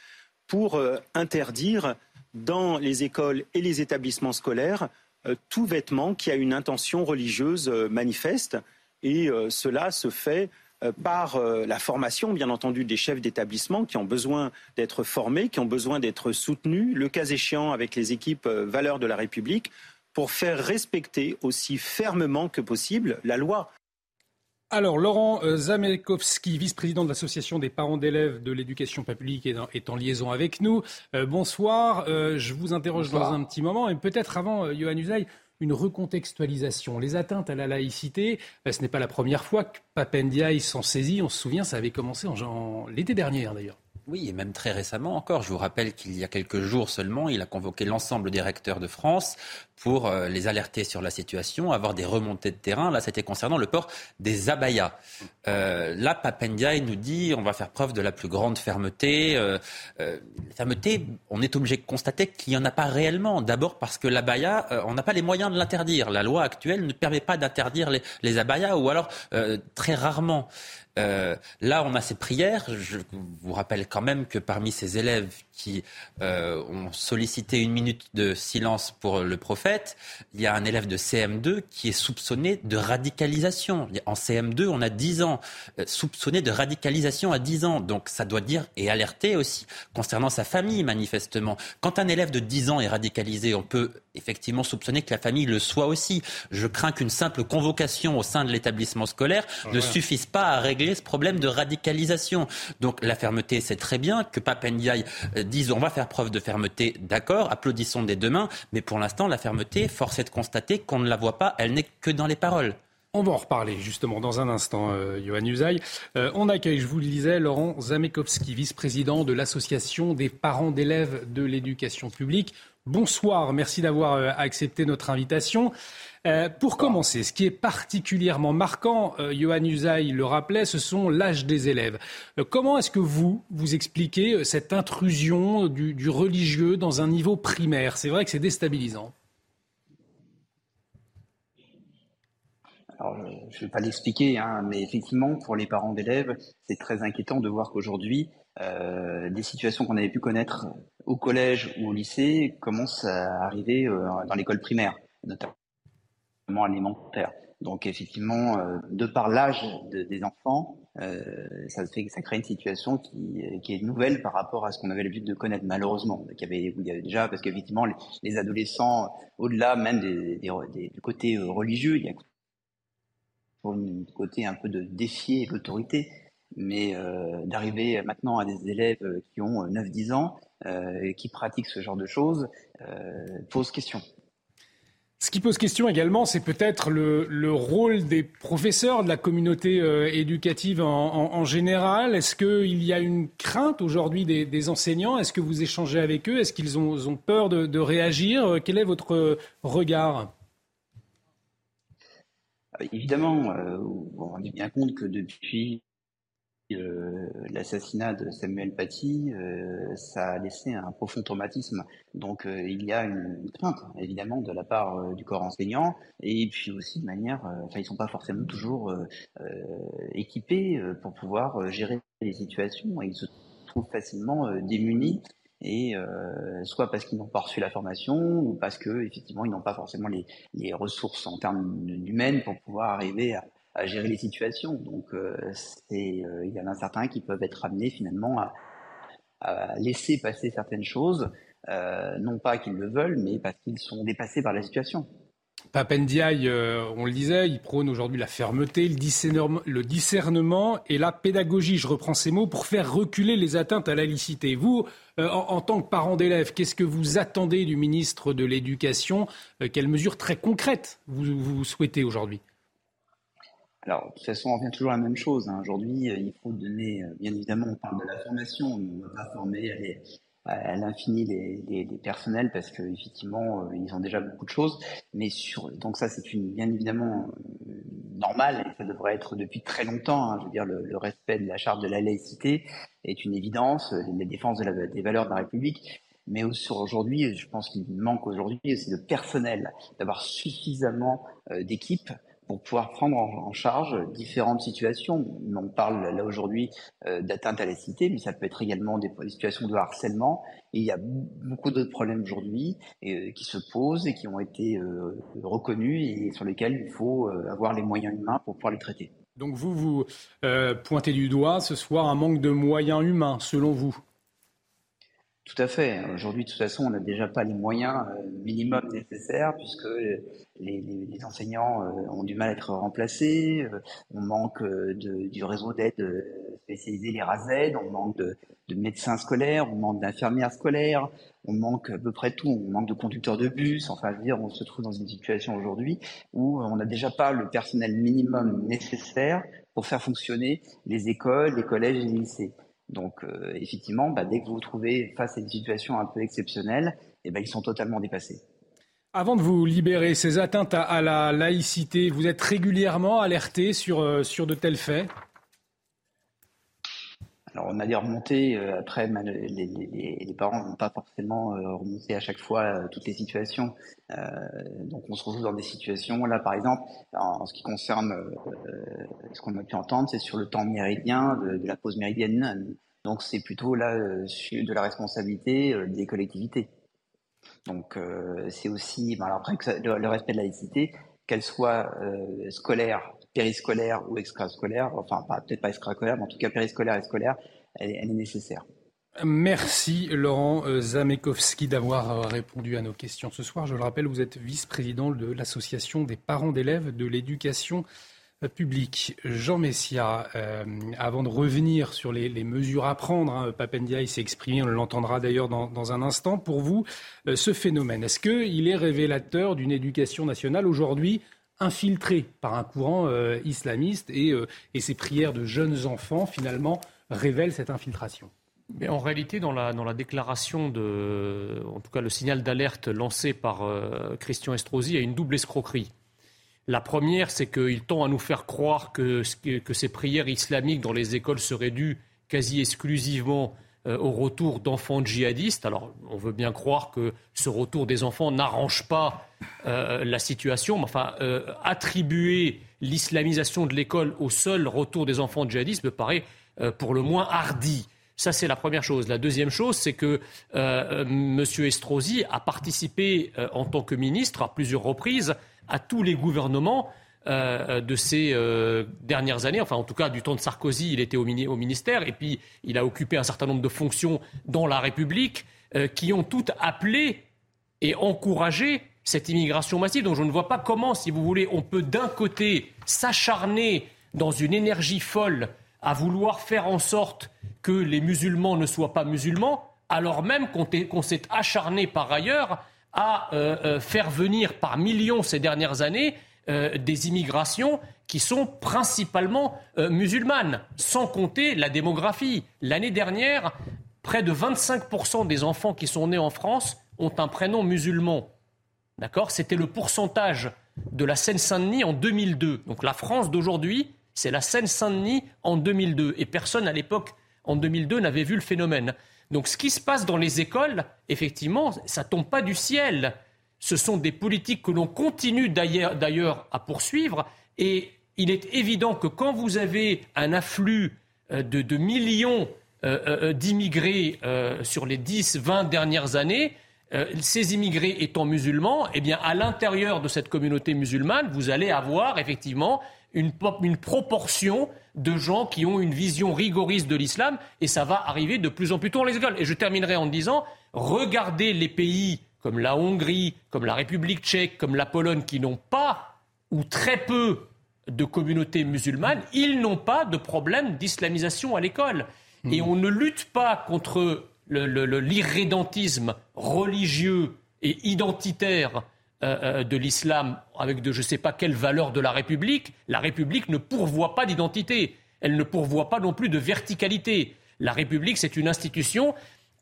pour interdire dans les écoles et les établissements scolaires euh, tout vêtement qui a une intention religieuse euh, manifeste. Et euh, cela se fait par la formation, bien entendu, des chefs d'établissement qui ont besoin d'être formés, qui ont besoin d'être soutenus, le cas échéant avec les équipes valeurs de la République, pour faire respecter aussi fermement que possible la loi. Alors, Laurent euh, Zamelkowski, vice-président de l'Association des parents d'élèves de l'éducation publique, est en liaison avec nous. Euh, bonsoir. Euh, je vous interroge dans un petit moment. Et peut-être avant, Johan Usaï, une recontextualisation. Les atteintes à la laïcité, ce n'est pas la première fois que Papendiaï s'en saisit. On se souvient, ça avait commencé en l'été dernier, hein, d'ailleurs. Oui, et même très récemment encore. Je vous rappelle qu'il y a quelques jours seulement, il a convoqué l'ensemble des recteurs de France pour euh, les alerter sur la situation, avoir des remontées de terrain. Là, c'était concernant le port des abayas. Euh, là, Papendiaï nous dit on va faire preuve de la plus grande fermeté. Euh, euh fermeté, on est obligé de constater qu'il n'y en a pas réellement. D'abord parce que l'abaya, on n'a pas les moyens de l'interdire. La loi actuelle ne permet pas d'interdire les, les abayas, ou alors très rarement. Euh, là, on a ces prières. Je vous rappelle quand même que parmi ces élèves qui euh, ont sollicité une minute de silence pour le prophète, il y a un élève de CM2 qui est soupçonné de radicalisation. En CM2, on a 10 ans, euh, soupçonné de radicalisation à 10 ans. Donc ça doit dire, et alerter aussi, concernant sa famille, manifestement. Quand un élève de 10 ans est radicalisé, on peut effectivement soupçonner que la famille le soit aussi. Je crains qu'une simple convocation au sein de l'établissement scolaire ah ne suffise pas à régler ce problème de radicalisation. Donc la fermeté, c'est très bien que Papendiaï euh, dise on va faire preuve de fermeté, d'accord, applaudissons des deux mains, mais pour l'instant, la fermeté, force est de constater qu'on ne la voit pas, elle n'est que dans les paroles. On va en reparler justement dans un instant, euh, Johan Usaï. Euh, on accueille, je vous le disais, Laurent Zamekowski, vice-président de l'Association des parents d'élèves de l'éducation publique. Bonsoir, merci d'avoir euh, accepté notre invitation. Euh, pour commencer, ce qui est particulièrement marquant, euh, Johan Usaï le rappelait, ce sont l'âge des élèves. comment est-ce que vous, vous expliquez cette intrusion du, religieux dans un niveau primaire? C'est vrai que c'est déstabilisant. Alors, je ne vais pas l'expliquer, hein, mais effectivement, pour les parents d'élèves, c'est très inquiétant de voir qu'aujourd'hui, euh, des situations qu'on avait pu connaître au collège ou au lycée commencent à arriver euh, dans l'école primaire, notamment alimentaire. Donc effectivement, euh, de par l'âge des enfants, ça fait ça crée une situation qui, qui, est nouvelle par rapport à ce qu'on avait l'habitude de connaître malheureusement. il y avait, déjà parce qu'effectivement les, les, adolescents, au-delà même du côté religieux, il y a un côté un peu de défier l'autorité mais euh, d'arriver maintenant à des élèves qui ont 9-10 ans euh, et qui pratiquent ce genre de choses euh, pose question. Ce qui pose question également, c'est peut-être le, rôle des professeurs, de la communauté éducative en, général. Est-ce qu'il y a une crainte aujourd'hui des, enseignants? Est-ce que vous échangez avec eux? Est-ce qu'ils ont, peur de, réagir? Quel est votre regard? Évidemment, on rend bien compte que depuis euh, l'assassinat de Samuel Paty, euh, ça a laissé un profond traumatisme. Donc euh, il y a une crainte, évidemment, de la part du corps enseignant, et puis aussi de manière, enfin ils sont pas forcément toujours équipés pour pouvoir gérer les situations, ils se trouvent facilement démunis et euh, soit parce qu'ils n'ont pas reçu la formation ou parce que effectivement ils n'ont pas forcément les, les ressources en termes humaines pour pouvoir arriver à, à gérer les situations. Donc, euh, euh, il y en a certains qui peuvent être amenés finalement à, laisser passer certaines choses, euh, non pas qu'ils le veulent, mais parce qu'ils sont dépassés par la situation. Papendiaï, on le disait, il prône aujourd'hui la fermeté, le discernement, et la pédagogie, je reprends ces mots, pour faire reculer les atteintes à la licité. Vous, en, tant que parent d'élève, qu'est-ce que vous attendez du ministre de l'Éducation? Quelles mesures très concrètes vous souhaitez aujourd'hui? Alors, de toute façon, on revient toujours à la même chose. Hein. Aujourd'hui, il faut donner, bien évidemment, on parle de la formation, on ne va pas former, à l'infini les, personnels parce que effectivement euh, ils ont déjà beaucoup de choses mais donc ça c'est bien évidemment euh, normal et ça devrait être depuis très longtemps hein, je veux dire le, respect de la charte de la laïcité est une évidence la défense des valeurs de la République mais aujourd'hui je pense qu'il manque aujourd'hui c'est le personnel d'avoir suffisamment euh, d'équipes pour pouvoir prendre en, charge différentes situations. On parle là aujourd'hui euh, d'atteinte à la cité, mais ça peut être également des, situations de harcèlement. Et il y a beaucoup d'autres problèmes aujourd'hui euh, qui se posent et qui ont été euh, reconnus et sur lesquels il faut avoir les moyens humains pour pouvoir les traiter. Donc vous, vous pointez du doigt ce soir un manque de moyens humains, selon vous? Tout à fait. Aujourd'hui, de toute façon, on n'a déjà pas les moyens euh, minimums nécessaires puisque les, les, enseignants euh, ont du mal à être remplacés. Euh, on manque du réseau d'aide spécialisé, les RASED. On manque de, de, médecins scolaires. On manque d'infirmières scolaires. On manque à peu près tout. On manque de conducteurs de bus. Enfin, dire, on se trouve dans une situation aujourd'hui où on n'a déjà pas le personnel minimum nécessaire pour faire fonctionner les écoles, les collèges et les lycées. Donc euh, effectivement, bah, dès que vous vous trouvez face à une situation un peu exceptionnelle, eh ben, ils sont totalement dépassés. Avant de vous libérer, ces atteintes à, la laïcité, vous êtes régulièrement alerté sur, euh, sur de tels faits? Alors on a des remontées, euh, après les, parents vont pas forcément remonter à chaque fois toutes les situations. donc on se retrouve dans des situations, là par exemple, en, ce qui concerne ce qu'on a pu entendre, c'est sur le temps méridien de, la pause méridienne donc c'est plutôt là euh, de la responsabilité euh, des collectivités. Donc euh, c'est aussi, après le, respect de la laïcité, qu'elle soit scolaire, périscolaire ou extrascolaire, enfin peut-être pas extrascolaire, mais en tout cas périscolaire et scolaire, elle, est nécessaire. Merci Laurent Zamekowski d'avoir répondu à nos questions ce soir. Je le rappelle, vous êtes vice-président de l'association des parents d'élèves de l'éducation public. Jean Messia, euh, avant de revenir sur les, mesures à prendre, hein, s'est exprimé, on l'entendra d'ailleurs dans, un instant. Pour vous, euh, ce phénomène, est-ce qu'il est révélateur d'une éducation nationale aujourd'hui infiltrée par un courant euh, islamiste et, et ces prières de jeunes enfants finalement révèlent cette infiltration mais en réalité, dans la, dans la, déclaration de, en tout cas le signal d'alerte lancé par Christian Estrosi, il y a une double escroquerie. La première, c'est qu'il tend à nous faire croire que, ces prières islamiques dans les écoles seraient dues quasi exclusivement euh, au retour d'enfants djihadistes. Alors, on veut bien croire que ce retour des enfants n'arrange pas euh, la situation, mais enfin, euh, attribuer l'islamisation de l'école au seul retour des enfants djihadistes me paraît pour le moins hardi. Ça, c'est la première chose. La deuxième chose, c'est que M. Estrosi a participé en tant que ministre à plusieurs reprises à tous les gouvernements euh, de ces euh, dernières années, enfin en tout cas du temps de Sarkozy, il était au, ministère, et puis il a occupé un certain nombre de fonctions dans la République euh, qui ont toutes appelé et encouragé cette immigration massive. Donc je ne vois pas comment, si vous voulez, on peut d'un côté s'acharner dans une énergie folle à vouloir faire en sorte que les musulmans ne soient pas musulmans, alors même qu'on s'est acharné par ailleurs à euh, euh, faire venir par millions ces dernières années euh, des immigrations qui sont principalement musulmanes, sans compter la démographie. L'année dernière, près de 25% des enfants qui sont nés en France ont un prénom musulman. D'accord? C'était le pourcentage de la Seine-Saint-Denis en 2002. Donc la France d'aujourd'hui, c'est la Seine-Saint-Denis en 2002. Et personne à l'époque, en 2002, n'avait vu le phénomène. Donc ce qui se passe dans les écoles, effectivement, ça tombe pas du ciel. Ce sont des politiques que l'on continue d'ailleurs à poursuivre. Et il est évident que quand vous avez un afflux euh, de, millions euh, euh, d'immigrés sur les 10, 20 dernières années, ces immigrés étant musulmans, eh bien, à l'intérieur de cette communauté musulmane, vous allez avoir effectivement une, une proportion de gens qui ont une vision rigoriste de l'islam et ça va arriver de plus en plus tôt dans les écoles. Et je terminerai en disant, regardez les pays comme la Hongrie, comme la République tchèque, comme la Pologne, qui n'ont pas ou très peu de communautés musulmanes, ils n'ont pas de problème d'islamisation à l'école. Et on ne lutte pas contre l'irrédentisme religieux et identitaire euh, euh, de l'islam avec de je ne sais pas quelle valeur de la République. La République ne pourvoit pas d'identité. Elle ne pourvoit pas non plus de verticalité. La République, c'est une institution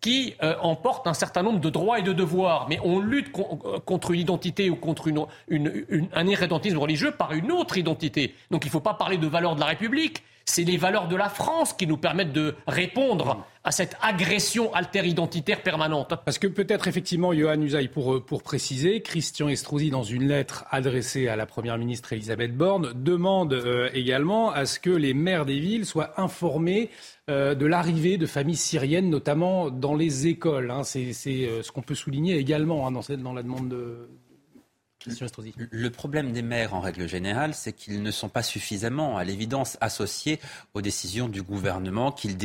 qui euh, emporte un certain nombre de droits et de devoirs. Mais on lutte contre une identité ou contre un irrédentisme religieux par une autre identité. Donc il ne faut pas parler de valeurs de la République c'est les valeurs de la France qui nous permettent de répondre à cette agression alter-identitaire permanente. Parce que peut-être effectivement, Johan Usaï, pour, euh, pour préciser, Christian Estrosi, dans une lettre adressée à la Première ministre Elisabeth Borne, demande euh, également à ce que les maires des villes soient informés euh, de l'arrivée de familles syriennes, notamment dans les écoles. Hein. C'est ce qu'on peut souligner également hein, dans, dans la demande de, le problème des maires, en règle générale, c'est qu'ils ne sont pas suffisamment, à l'évidence, associés aux décisions du gouvernement, qu'ils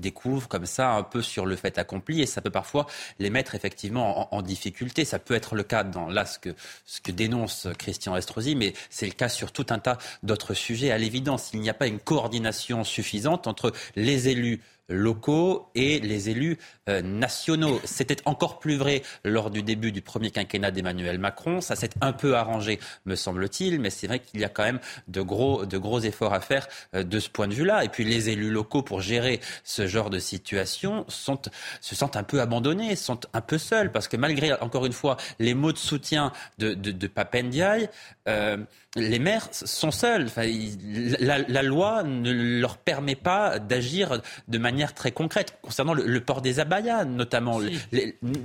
découvrent comme ça un peu sur le fait accompli, et ça peut parfois les mettre effectivement en, difficulté. Ça peut être le cas dans là ce que, ce que dénonce Christian Estrosi, mais c'est le cas sur tout un tas d'autres sujets. À l'évidence, il n'y a pas une coordination suffisante entre les élus locaux et les élus euh, nationaux. <laughs> C'était encore plus vrai lors du début du premier quinquennat d'Emmanuel Macron. Ça s'est un peu arrangé, me semble-t-il, mais c'est vrai qu'il y a quand même de gros, de gros efforts à faire euh, de ce point de vue-là. Et puis les élus locaux, pour gérer ce genre de situation, sont, se sentent un peu abandonnés, sont un peu seuls, parce que malgré, encore une fois, les mots de soutien de, de, de Papendiaï, euh, les maires sont seuls. la, loi ne leur permet pas d'agir de manière très concrète concernant le, port des abayas, notamment.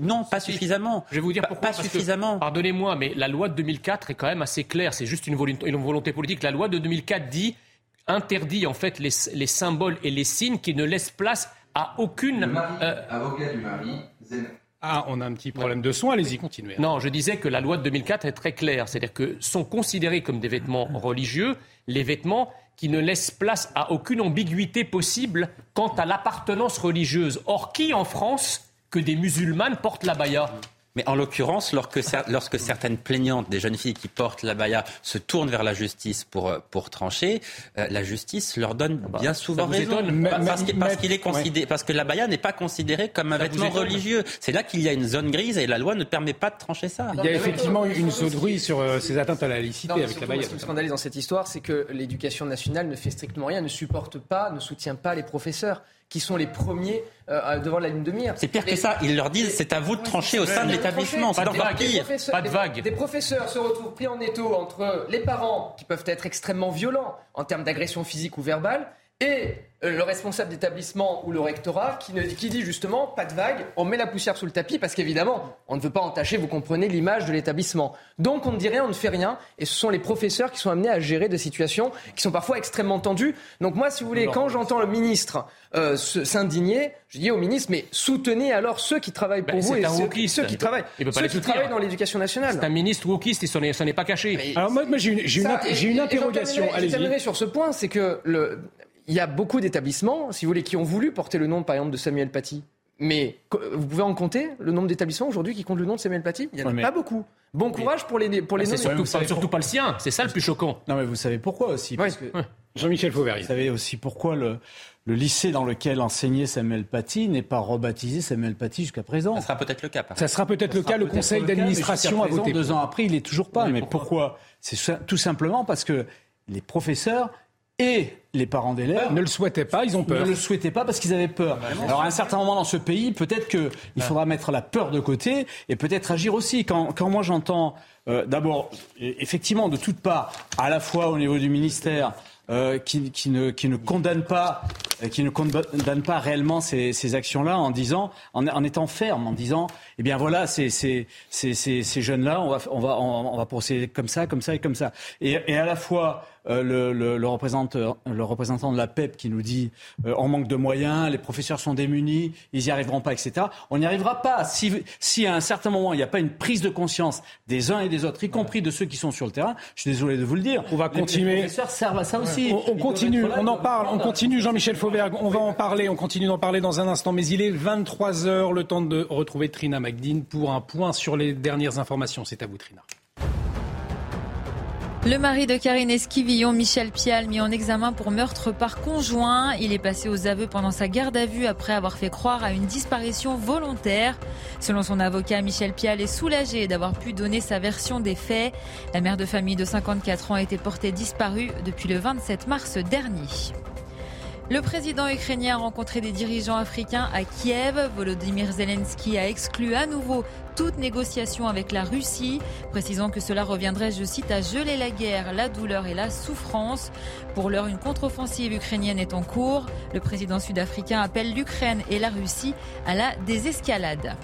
non, pas suffisamment. Je vais vous dire pourquoi. Pas suffisamment. Pardonnez-moi, mais la loi de 2004 est quand même assez claire. C'est juste une volonté, une volonté, politique. La loi de 2004 dit interdit en fait les, symboles et les signes qui ne laissent place à aucune. Euh, avocat du mari, ah, on a un petit problème de son, allez-y, continuez. Non, je disais que la loi de 2004 est très claire, c'est-à-dire que sont considérés comme des vêtements religieux les vêtements qui ne laissent place à aucune ambiguïté possible quant à l'appartenance religieuse. Or, qui en France que des musulmanes portent la baya? Mais en l'occurrence, lorsque, lorsque, certaines plaignantes, des jeunes filles qui portent la baya, se tournent vers la justice pour, euh, pour trancher, euh, la justice leur donne ah bah, bien souvent raison. parce, qu'il est considéré, parce que la baya n'est pas considérée comme un vêtement religieux. C'est là qu'il y a une zone grise et la loi ne permet pas de trancher ça. Il y a effectivement une zone grise sur euh, ces atteintes à la laïcité avec la baya. Ce qui me scandalise dans cette histoire, c'est que l'éducation nationale ne fait strictement rien, ne supporte pas, ne soutient pas les professeurs qui sont les premiers euh, devant la ligne de mire. C'est pire que ça. Ils leur disent c'est à vous de trancher au sein de l'établissement. C'est encore pire. Pas de vague. Des, professeurs se retrouvent pris en étau entre les parents qui peuvent être extrêmement violents en termes d'agression physique ou verbale et euh, le responsable d'établissement ou le rectorat qui, ne, qui, dit justement pas de vague, on met la poussière sous le tapis parce qu'évidemment, on ne veut pas entacher, vous comprenez, l'image de l'établissement. Donc on ne dit rien, on ne fait rien, et ce sont les professeurs qui sont amenés à gérer des situations qui sont parfois extrêmement tendues. Donc moi, si vous voulez, quand j'entends le ministre euh, s'indigner, je dis au ministre, mais soutenez alors ceux qui travaillent pour ben, vous et ceux, qui travaillent, ceux qui travaillent dans l'éducation nationale. C'est un ministre wokiste, il s'en est, pas caché. alors moi, j'ai une, une, une, interrogation. Allez-y. sur ce point, c'est que le, il y a beaucoup d'établissements, si vous voulez, qui ont voulu porter le nom, par exemple, de Samuel Paty. Mais vous pouvez en compter le nombre d'établissements aujourd'hui qui comptent le nom de Samuel Paty? Il n'y en a pas beaucoup. Bon courage pour les, pour les ah, C'est surtout, surtout pas le sien, c'est ça le plus choquant. Non, mais vous savez pourquoi aussi Jean-Michel Fauvergue. Vous savez aussi pourquoi le, le lycée dans lequel enseignait Samuel Paty n'est pas rebaptisé Samuel Paty jusqu'à présent. Ça sera peut-être le cas. Ça sera peut-être le cas. Le conseil d'administration a voté. Deux ans après, il est toujours pas. mais pourquoi? C'est tout simplement parce que les professeurs et les parents d'élèves ne le souhaitaient pas, ils ont peur. Ne le souhaitaient pas parce qu'ils avaient peur. Alors à un certain moment dans ce pays, peut-être qu'il faudra mettre la peur de côté et peut-être agir aussi. Quand, quand moi j'entends euh, d'abord, effectivement, de toutes parts, à la fois au niveau du ministère, euh, qui, qui, ne, qui ne condamne pas, euh, qui ne condamne pas réellement ces, ces actions-là en disant, en, en, étant ferme, en disant, eh bien voilà, ces, ces, ces, ces jeunes-là, on va, on va, on va procéder comme ça, comme ça et comme ça. Et, et à la fois euh, le, le, le, représentant, le représentant de la PEP qui nous dit euh, on manque de moyens, les professeurs sont démunis, ils n'y arriveront pas, etc. On n'y arrivera pas si, si à un certain moment il n'y a pas une prise de conscience des uns et des autres, y compris de ceux qui sont sur le terrain. Je suis désolé de vous le dire. On va continuer. Les professeurs servent à ça aussi. On, continue, on en parle, on continue. Jean-Michel Fauvergue, on va en parler, on continue d'en parler dans un instant, mais il est 23h, le temps de retrouver Trina Magdine pour un point sur les dernières informations. C'est à vous, Trina. Le mari de Karine Esquivillon, Michel Pial, mis en examen pour meurtre par conjoint. Il est passé aux aveux pendant sa garde à vue après avoir fait croire à une disparition volontaire. Selon son avocat, Michel Pial est soulagé d'avoir pu donner sa version des faits. La mère de famille de 54 ans a été portée disparue depuis le 27 mars dernier. Le président ukrainien a rencontré des dirigeants africains à Kiev. Volodymyr Zelensky a exclu à nouveau toute négociation avec la Russie, précisant que cela reviendrait, je cite, à geler la guerre, la douleur et la souffrance. Pour l'heure, une contre-offensive ukrainienne est en cours. Le président sud-africain appelle l'Ukraine et la Russie à la désescalade.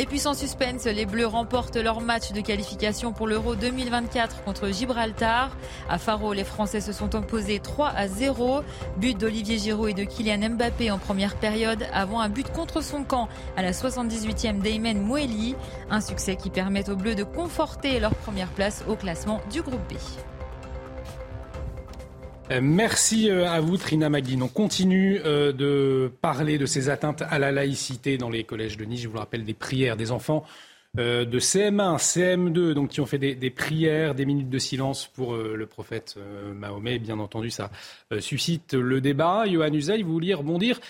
Et puis sans suspense, les Bleus remportent leur match de qualification pour l'Euro 2024 contre Gibraltar. À Faro, les Français se sont imposés 3 à 0. But d'Olivier Giroud et de Kylian Mbappé en première période avant un but contre son camp à la 78e d'Eymen Moueli. Un succès qui permet aux Bleus de conforter leur première place au classement du groupe B. Euh, merci euh, à vous, Trina Magdine. On continue euh, de parler de ces atteintes à la laïcité dans les collèges de Nice. Je vous le rappelle, des prières des enfants de CM1, CM2, donc qui ont fait des, prières, des minutes de silence pour le prophète Mahomet. Bien entendu, ça suscite le débat. Johan Usaï, vous vouliez rebondir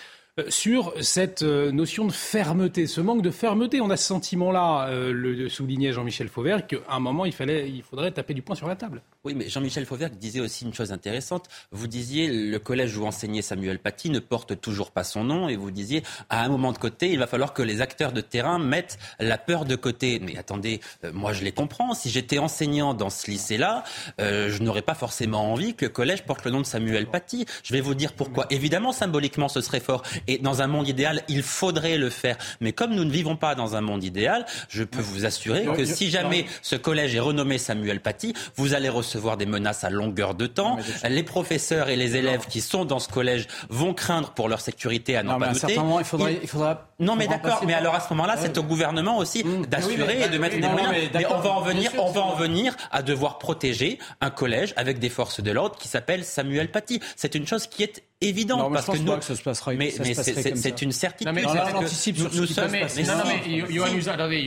sur cette notion de fermeté, ce manque de fermeté. On a ce sentiment-là, le soulignait Jean-Michel Fauvert, qu'à un moment, il, fallait, il faudrait taper du poing sur la table. Oui, mais Jean-Michel Fauvert disait aussi une chose intéressante. Vous disiez le collège où enseignait Samuel Paty ne porte toujours pas son nom et vous disiez à un moment de côté, il va falloir que les acteurs de terrain mettent la peur de côté. Mais attendez, euh, moi je les comprends. Si j'étais enseignant dans ce lycée-là, euh, je n'aurais pas forcément envie que le collège porte le nom de Samuel Paty. Je vais vous dire pourquoi. Évidemment, symboliquement, ce serait fort. Et dans un monde idéal, il faudrait le faire. Mais comme nous ne vivons pas dans un monde idéal, je peux vous assurer que si jamais ce collège est renommé Samuel Paty, vous allez recevoir des menaces à longueur de temps. Les professeurs et les élèves qui sont dans ce collège vont craindre pour leur sécurité à n'en pas douter. il faudra, il faudra non, mais d'accord. Mais alors à ce moment-là, c'est au gouvernement aussi mmh. d'assurer et de mettre des moyens. Mais, on va en venir, on va en venir à devoir protéger un collège avec des forces de l'ordre qui s'appelle Samuel Paty. C'est une chose qui est évidente non, parce je pense que nous, pas que ça se passera. Mais, mais c'est une certitude. Non, mais on anticipe sur nous, sommes. Mais, non, non, mais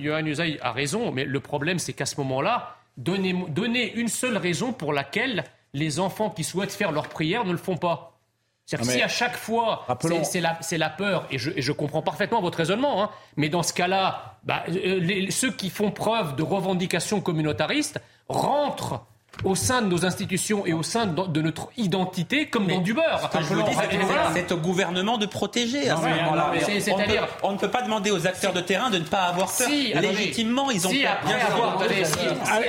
Johan Usaï a raison. Mais le problème, c'est qu'à ce moment-là, donner, une seule raison pour laquelle les enfants qui souhaitent faire leur prière ne le font pas. C'est-à-dire si à chaque fois, c'est la, peur, et je, comprends parfaitement votre raisonnement, hein, mais dans ce cas-là, bah, euh, ceux qui font preuve de revendications communautaristes rentrent au sein de nos institutions et au sein de notre identité comme dans du beurre. C'est au gouvernement de protéger à ce moment-là. On, ne peut pas demander aux acteurs de terrain de ne pas avoir peur. Légitimement, ils ont si peur.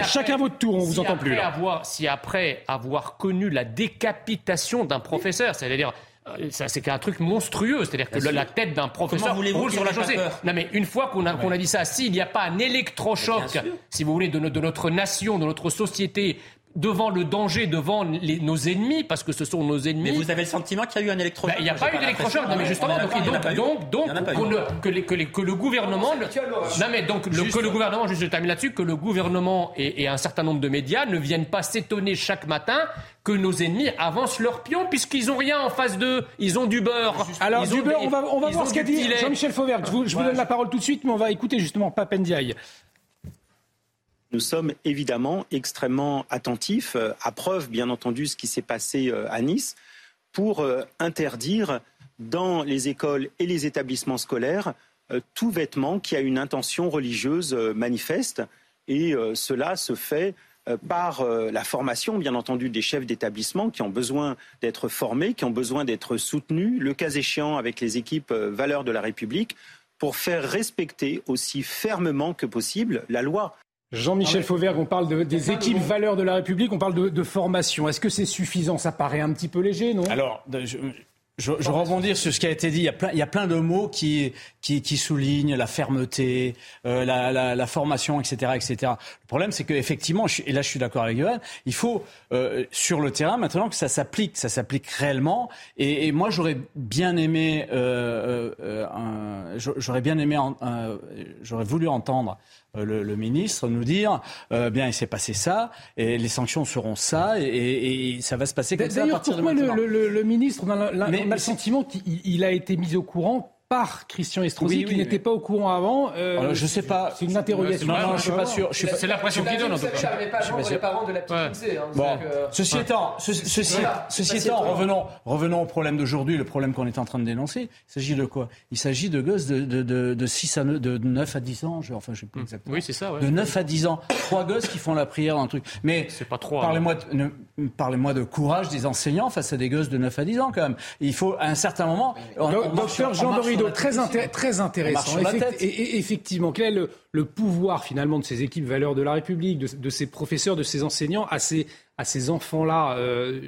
Chacun votre tour, on vous entend plus. si après avoir connu la décapitation d'un professeur, c'est-à-dire c'est un truc monstrueux, c'est-à-dire que la tête d'un professeur roule sur la chaussée. Non mais une fois qu'on a, dit ça, s'il n'y a pas un électrochoc, si vous voulez, de, de, notre nation, de notre société, devant le danger, devant nos ennemis, parce que ce sont nos ennemis. Mais vous avez le sentiment qu'il y a eu un électrochoc ben, Il n'y a pas eu d'électrochoc, mais justement, donc, donc, que, le gouvernement, non mais donc que le gouvernement, juste je termine là-dessus, que le gouvernement et, un certain nombre de médias ne viennent pas s'étonner chaque matin que nos ennemis avancent leur pion, puisqu'ils n'ont rien en face d'eux, ils ont du beurre. Alors du beurre, on va, on va voir ce qu'a dit Jean-Michel Fauvert. Je vous, je vous donne la parole tout de suite, mais on va écouter justement Papendiaï. Nous sommes évidemment extrêmement attentifs, euh, à preuve bien entendu ce qui s'est passé euh, à Nice, pour euh, interdire dans les écoles et les établissements scolaires tout vêtement qui a une intention religieuse manifeste. Et cela se fait par la formation, bien entendu, des chefs d'établissement qui ont besoin d'être formés, qui ont besoin d'être soutenus, le cas échéant avec les équipes valeurs de la République, pour faire respecter aussi fermement que possible la loi. Jean-Michel Fauvergue, on parle des équipes valeurs de la République, on parle de, formation. Est-ce que c'est suffisant? Ça paraît un petit peu léger, non? Alors, je, je, je rebondis sur ce qui a été dit. Il y a plein, il y a plein de mots qui, qui, qui soulignent la fermeté, euh, la, la, la, formation, etc., etc. Le problème, c'est qu'effectivement, et là je suis d'accord avec Johan, il faut euh, sur le terrain maintenant que ça s'applique, ça s'applique réellement. Et, et moi, j'aurais bien aimé, euh j'aurais bien aimé, j'aurais voulu entendre euh, le, ministre nous dire euh, bien il s'est passé ça et les sanctions seront ça et, ça va se passer comme ça. D'ailleurs, pourquoi le, ministre on a, le sentiment qu'il a été mis au courant par Christian Estrosi, qui n'était pas au courant avant. Euh, je sais pas. C'est une interrogation. Non, non, je suis pas sûr. C'est l'impression qu'il donne. En tout cas. Je suis pas parents de la petite hein, bon. Ceci étant, ceci, étant, revenons, revenons au problème d'aujourd'hui, le problème qu'on est en train de dénoncer. Il s'agit de quoi? Il s'agit de gosses de, de, de, de, 6 à 9, de 9 à 10 ans. Je, enfin, je sais plus exactement. Oui, c'est ça. Ouais. De 9 à 10 ans, trois gosses qui font la prière dans un truc. Mais c'est pas trois. Parlez-moi, parlez-moi de courage des enseignants face à des gosses de 9 à 10 ans quand même. Il faut à un certain moment. Docteur Très, très intéressant. et, effectivement, quel est le, pouvoir finalement de ces équipes valeurs de la République, de, ces professeurs, de ces enseignants à ces, à ces enfants-là euh,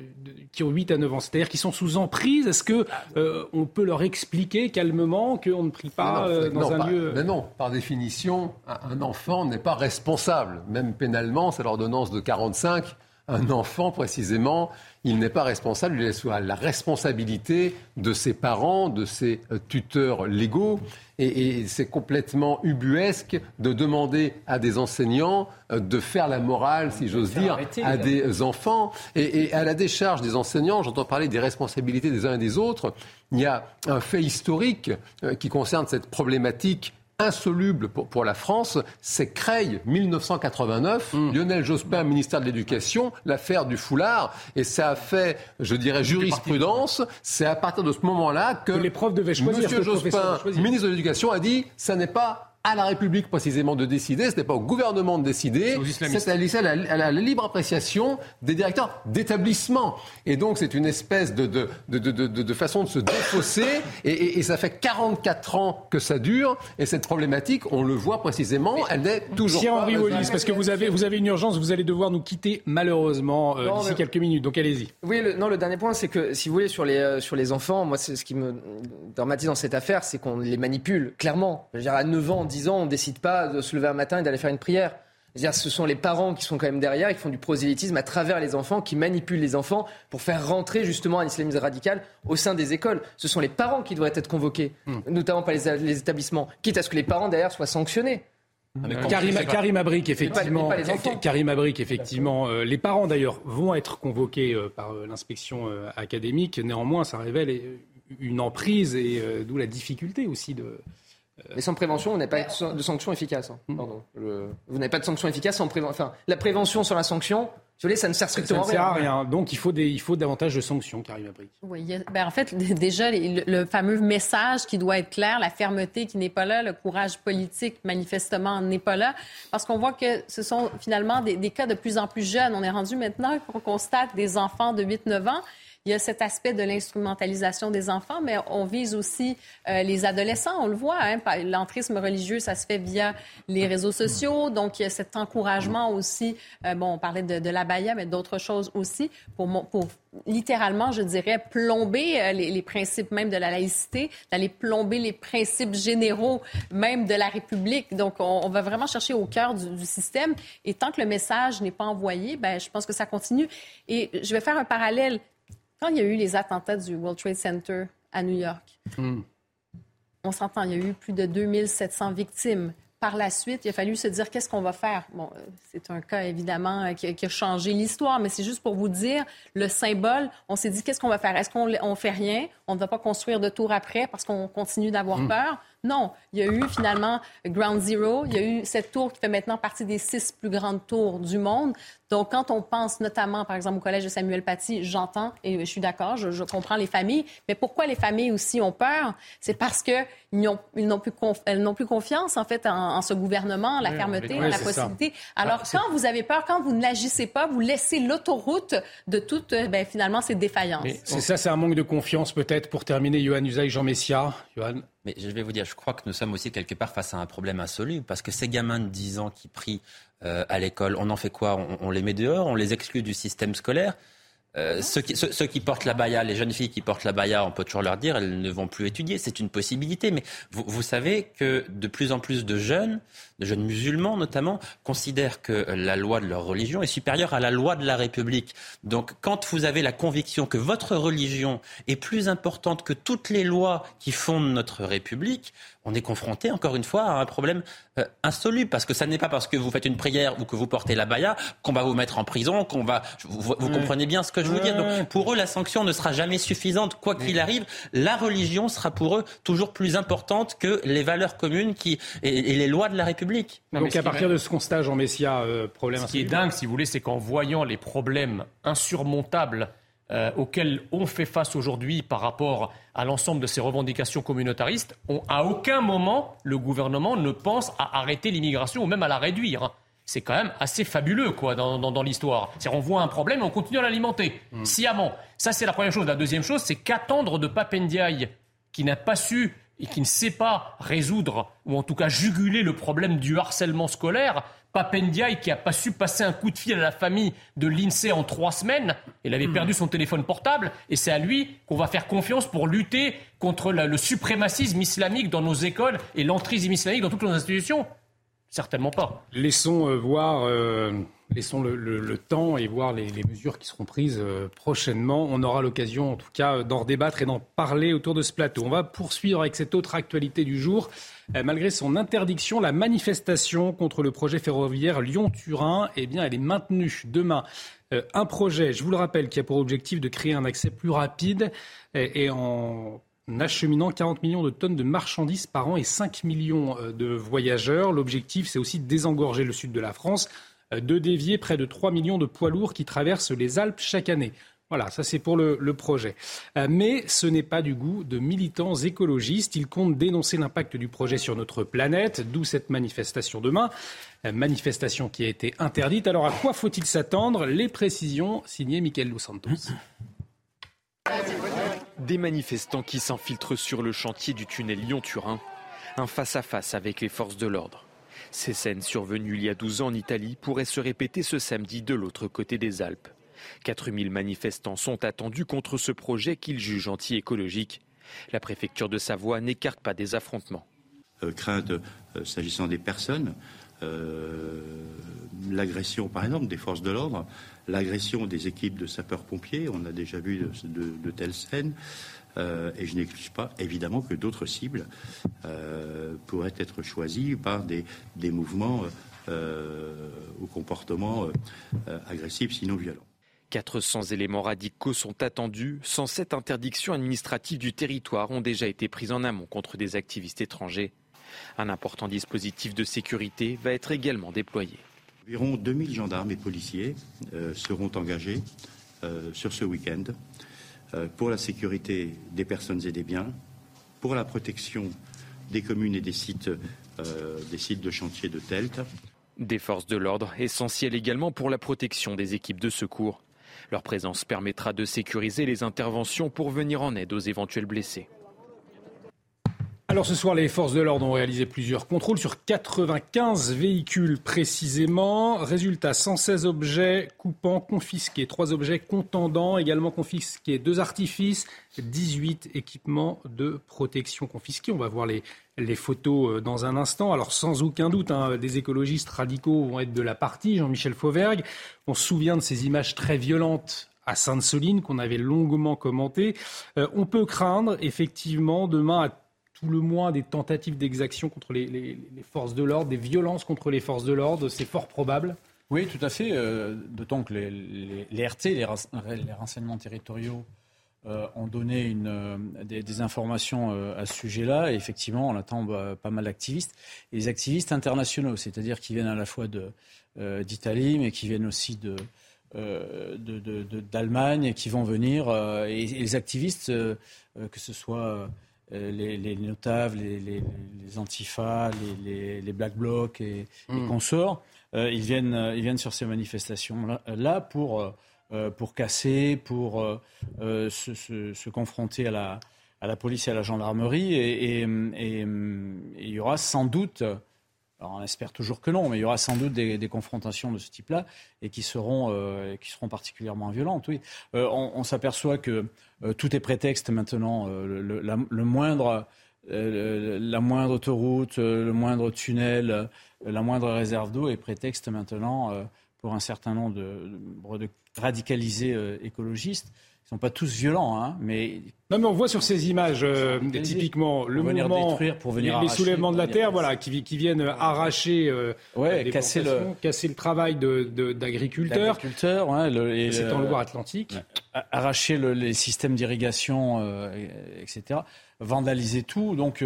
qui ont 8 à 9 ans? C'est-à-dire qui sont sous emprise. Est-ce qu'on euh, on peut leur expliquer calmement qu'on ne prie pas euh, dans un lieu mais Non, par définition, un enfant n'est pas responsable. Même pénalement, c'est l'ordonnance de 45 un enfant, précisément, il n'est pas responsable, il est la responsabilité de ses parents, de ses euh, tuteurs légaux. Et, c'est complètement ubuesque de demander à des enseignants euh, de faire la morale, si j'ose dire, à des enfants. Et, à la décharge des enseignants, j'entends parler des responsabilités des uns et des autres. Il y a un fait historique euh, qui concerne cette problématique insoluble pour, la France, c'est Creil, 1989, hmm. Lionel Jospin, ministère de l'Éducation, l'affaire du foulard, et ça a fait, je dirais, jurisprudence. C'est à partir de ce moment-là que, les profs devaient choisir. Monsieur Jospin, ministre de l'Éducation, a dit, ça n'est pas à la République précisément de décider, ce n'est pas au gouvernement de décider, c'est à, la, la, libre appréciation des directeurs d'établissement. Et donc c'est une espèce de, de, de, de, façon de se défausser, et, et, ça fait 44 ans que ça dure, et cette problématique, on le voit précisément, elle n'est toujours pas... Henri Wallis, parce que vous avez, vous avez une urgence, vous allez devoir nous quitter malheureusement euh, d'ici quelques minutes, donc allez-y. Oui, le, non, le dernier point, c'est que si vous voulez, sur les, euh, sur les enfants, moi, c'est ce qui me dramatise dans cette affaire, c'est qu'on les manipule, clairement. Je veux dire, à 9 ans, 10 ans, on ne décide pas de se lever un matin et d'aller faire une prière. -dire, ce sont les parents qui sont quand même derrière, qui font du prosélytisme à travers les enfants, qui manipulent les enfants pour faire rentrer justement un islamisme radical au sein des écoles. Ce sont les parents qui devraient être convoqués, hmm. notamment par les, établissements, quitte à ce que les parents derrière soient sanctionnés. Ah, Karim, Karim Abrik, effectivement, Karim Abrik, effectivement, euh, les parents d'ailleurs vont être convoqués euh, par euh, l'inspection académique. Néanmoins, ça révèle une emprise et d'où la difficulté aussi de, mais sans prévention, on n'a pas de sanction efficace. Hein. Hmm. Vous n'avez pas de sanction efficace sans prévention. Enfin, la prévention sur la sanction, ça ne sert strictement ça, à rien. Donc il faut, des, il faut davantage de sanctions, Karim Abrik. Oui, ben, en fait, déjà, le, fameux message qui doit être clair, la fermeté qui n'est pas là, le courage politique, manifestement, n'est pas là. Parce qu'on voit que ce sont finalement des, des, cas de plus en plus jeunes. On est rendu maintenant qu'on constate des enfants de 8-9 ans il y a cet aspect de l'instrumentalisation des enfants, mais on vise aussi euh, les adolescents. On le voit, hein, l'entrisme religieux, ça se fait via les réseaux sociaux. Donc, il y a cet encouragement aussi. Euh, bon, on parlait de, de l'abaya, mais d'autres choses aussi pour, littéralement, je dirais, plomber euh, les, principes même de la laïcité, d'aller plomber les principes généraux même de la République. Donc, on, on va vraiment chercher au cœur du, du, système. Et tant que le message n'est pas envoyé, ben, je pense que ça continue. Et je vais faire un parallèle. Quand il y a eu les attentats du World Trade Center à New York, hmm. on s'entend, il y a eu plus de 2700 victimes. Par la suite, il a fallu se dire qu'est-ce qu'on va faire? Bon, euh, c'est un cas évidemment euh, qui, a changé l'histoire, mais c'est juste pour vous dire le symbole. On s'est dit qu'est-ce qu'on va faire? Est-ce qu'on on fait rien? On ne va pas construire de tour après parce qu'on continue d'avoir hmm. peur? Non, il y a eu finalement Ground Zero. Il y a eu cette tour qui fait maintenant partie des six plus grandes tours du monde. Donc, quand on pense notamment, par exemple, au collège de Samuel Paty, j'entends et je suis d'accord, je, comprends les familles. Mais pourquoi les familles aussi ont peur? C'est parce qu'elles n'ont plus, plus confiance, en fait, en, ce gouvernement, la fermeté, la possibilité. Alors, quand vous avez peur, quand vous n'agissez pas, vous laissez l'autoroute de toute, ben, finalement, ces défaillances. C'est ça, c'est un manque de confiance, peut-être, pour terminer, Johan Usaï, Jean Messia. Johan mais je vais vous dire, je crois que nous sommes aussi quelque part face à un problème insoluble, parce que ces gamins de 10 ans qui prient euh, à l'école, on en fait quoi? On, les met dehors, on les exclut du système scolaire. Euh, ceux, qui, ceux, qui, portent la baya, les jeunes filles qui portent la baya, on peut toujours leur dire, elles ne vont plus étudier. C'est une possibilité. Mais vous, vous, savez que de plus en plus de jeunes, de jeunes musulmans notamment, considèrent que la loi de leur religion est supérieure à la loi de la République. Donc quand vous avez la conviction que votre religion est plus importante que toutes les lois qui fondent notre République, on est confronté, encore une fois, à un problème euh, insoluble. Parce que ça n'est pas parce que vous faites une prière ou que vous portez la baya qu'on va vous mettre en prison, qu'on va. Vous, comprenez bien ce que je veux dire. Donc, pour eux, la sanction ne sera jamais suffisante, quoi qu'il arrive. La religion sera pour eux toujours plus importante que les valeurs communes qui, et, les lois de la République. Donc, à partir de ce constat, Jean Messia, euh, problème. Ce qui est dingue, si vous voulez, c'est qu'en voyant les problèmes insurmontables euh, auxquelles on fait face aujourd'hui par rapport à l'ensemble de ces revendications communautaristes, à aucun moment le gouvernement ne pense à arrêter l'immigration ou même à la réduire. C'est quand même assez fabuleux quoi, dans, dans, l'histoire. C'est-à-dire on voit un problème et on continue à l'alimenter mm. sciemment. Ça, c'est la première chose. La deuxième chose, c'est qu'attendre de Papendiaï, qui n'a pas su et qui ne sait pas résoudre, ou en tout cas juguler le problème du harcèlement scolaire, Papendiaï qui a pas su passer un coup de fil à la famille de l'INSEE en trois semaines. Il avait hmm. perdu son téléphone portable et c'est à lui qu'on va faire confiance pour lutter contre le suprémacisme islamique dans nos écoles et l'entrisme islamique dans toutes nos institutions. Certainement pas. Laissons euh, voir, euh, laissons le, temps et voir les, mesures qui seront prises euh, prochainement. On aura l'occasion, en tout cas, d'en débattre et d'en parler autour de ce plateau. On va poursuivre avec cette autre actualité du jour. malgré son interdiction, la manifestation contre le projet ferroviaire Lyon-Turin, eh bien, elle est maintenue demain. un projet, je vous le rappelle, qui a pour objectif de créer un accès plus rapide et en acheminant 40 millions de tonnes de marchandises par an et 5 millions euh, de voyageurs. L'objectif, c'est aussi de désengorger le sud de la France, euh, de dévier près de 3 millions de poids lourds qui traversent les Alpes chaque année. Voilà, ça c'est pour le, projet. Euh, mais ce n'est pas du goût de militants écologistes. Ils comptent dénoncer l'impact du projet sur notre planète, d'où cette manifestation demain. Manifestation qui a été interdite. Alors à quoi faut-il s'attendre? Les précisions signées Michael Dos Santos. Des manifestants qui s'infiltrent sur le chantier du tunnel Lyon-Turin, un face-à-face avec les forces de l'ordre. Ces scènes survenues il y a 12 ans en Italie pourraient se répéter ce samedi de l'autre côté des Alpes. 4000 manifestants sont attendus contre ce projet qu'ils jugent anti-écologique. La préfecture de Savoie n'écarte pas des affrontements. Euh, crainte euh, s'agissant des personnes, euh, l'agression par exemple des forces de l'ordre, l'agression des équipes de sapeurs-pompiers. On a déjà vu de, telles scènes. Euh, et je n'exclus pas, évidemment, que d'autres cibles euh, pourraient être choisies par des, mouvements euh, ou comportements agressifs, sinon violents. 400 éléments radicaux sont attendus. 107 interdictions administratives du territoire ont déjà été prises en amont contre des activistes étrangers. Un important dispositif de sécurité va être également déployé. Environ 2000 gendarmes et policiers euh, seront engagés euh, sur ce week-end euh, pour la sécurité des personnes et des biens, pour la protection des communes et des sites, des sites de chantier de TELT. Des forces de l'ordre essentielles également pour la protection des équipes de secours. Leur présence permettra de sécuriser les interventions pour venir en aide aux éventuels blessés. Alors ce soir, les forces de l'ordre ont réalisé plusieurs contrôles sur 95 véhicules précisément. Résultat, 116 objets coupants confisqués, 3 objets contendants également confisqués, 2 artifices, 18 équipements de protection confisqués. On va voir les, photos euh, dans un instant. Alors sans aucun doute, hein, des écologistes radicaux vont être de la partie, Jean-Michel Fauvergue. On se souvient de ces images très violentes à Sainte-Soline qu'on avait longuement commentées. Euh, on peut craindre effectivement demain à tout le moins des tentatives d'exaction contre les, forces de l'ordre, des violences contre les forces de l'ordre, c'est fort probable. Oui, tout à fait. Euh, d'autant que les, RT, les, renseignements territoriaux, euh, ont donné euh, des, informations à ce sujet-là. Et effectivement, on attend bah, pas mal d'activistes. Et les activistes internationaux, c'est-à-dire qui viennent à la fois d'Italie, mais qui viennent aussi de, d'Allemagne qui vont venir. et, les activistes, que ce soit euh, les, notables, les, les, les antifas, les, black blocs et, hmm. consorts, euh, ils, viennent, euh, ils viennent sur ces manifestations-là pour, pour casser, pour se, confronter à la, à la police et à la gendarmerie. Et, il y aura sans doute On espère toujours que non, mais il y aura sans doute des, confrontations de ce type-là et qui seront, euh, particulièrement violentes. Oui, euh, on, s'aperçoit que euh, tout est prétexte maintenant. Le, le, moindre, la moindre autoroute, le moindre tunnel, la moindre réserve d'eau est prétexte maintenant pour un certain nombre de radicalisés écologistes sont pas tous violents, hein, mais non, mais on voit sur ces images euh, typiquement le mouvement, détruire, pour venir les, soulèvements de la terre, voilà, qui, qui viennent arracher, euh, ouais, casser le casser le travail d'agriculteurs, d'agriculteurs, ouais, le, c'est en Loire-Atlantique, arracher les systèmes d'irrigation, euh, etc., vandaliser tout, donc.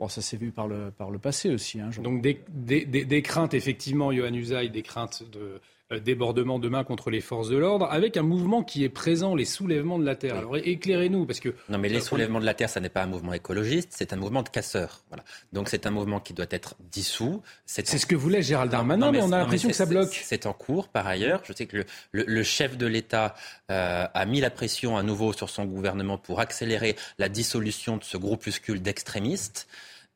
Bon, ça s'est vu par le, par le passé aussi. Hein, donc des, des, des, des, craintes, effectivement, Johan Usaï, des craintes de, euh, débordement demain contre les forces de l'ordre, avec un mouvement qui est présent, les soulèvements de la terre. Alors éclairez-nous, parce que... Non mais les soulèvements de la terre, ça n'est pas un mouvement écologiste, c'est un mouvement de casseurs. Voilà. Donc c'est un mouvement qui doit être dissous. C'est ce que voulait Gérald Darmanin, mais, on a l'impression que ça bloque. C'est en cours, par ailleurs. Je sais que le, chef de l'État euh, a mis la pression à nouveau sur son gouvernement pour accélérer la dissolution de ce groupuscule d'extrémistes.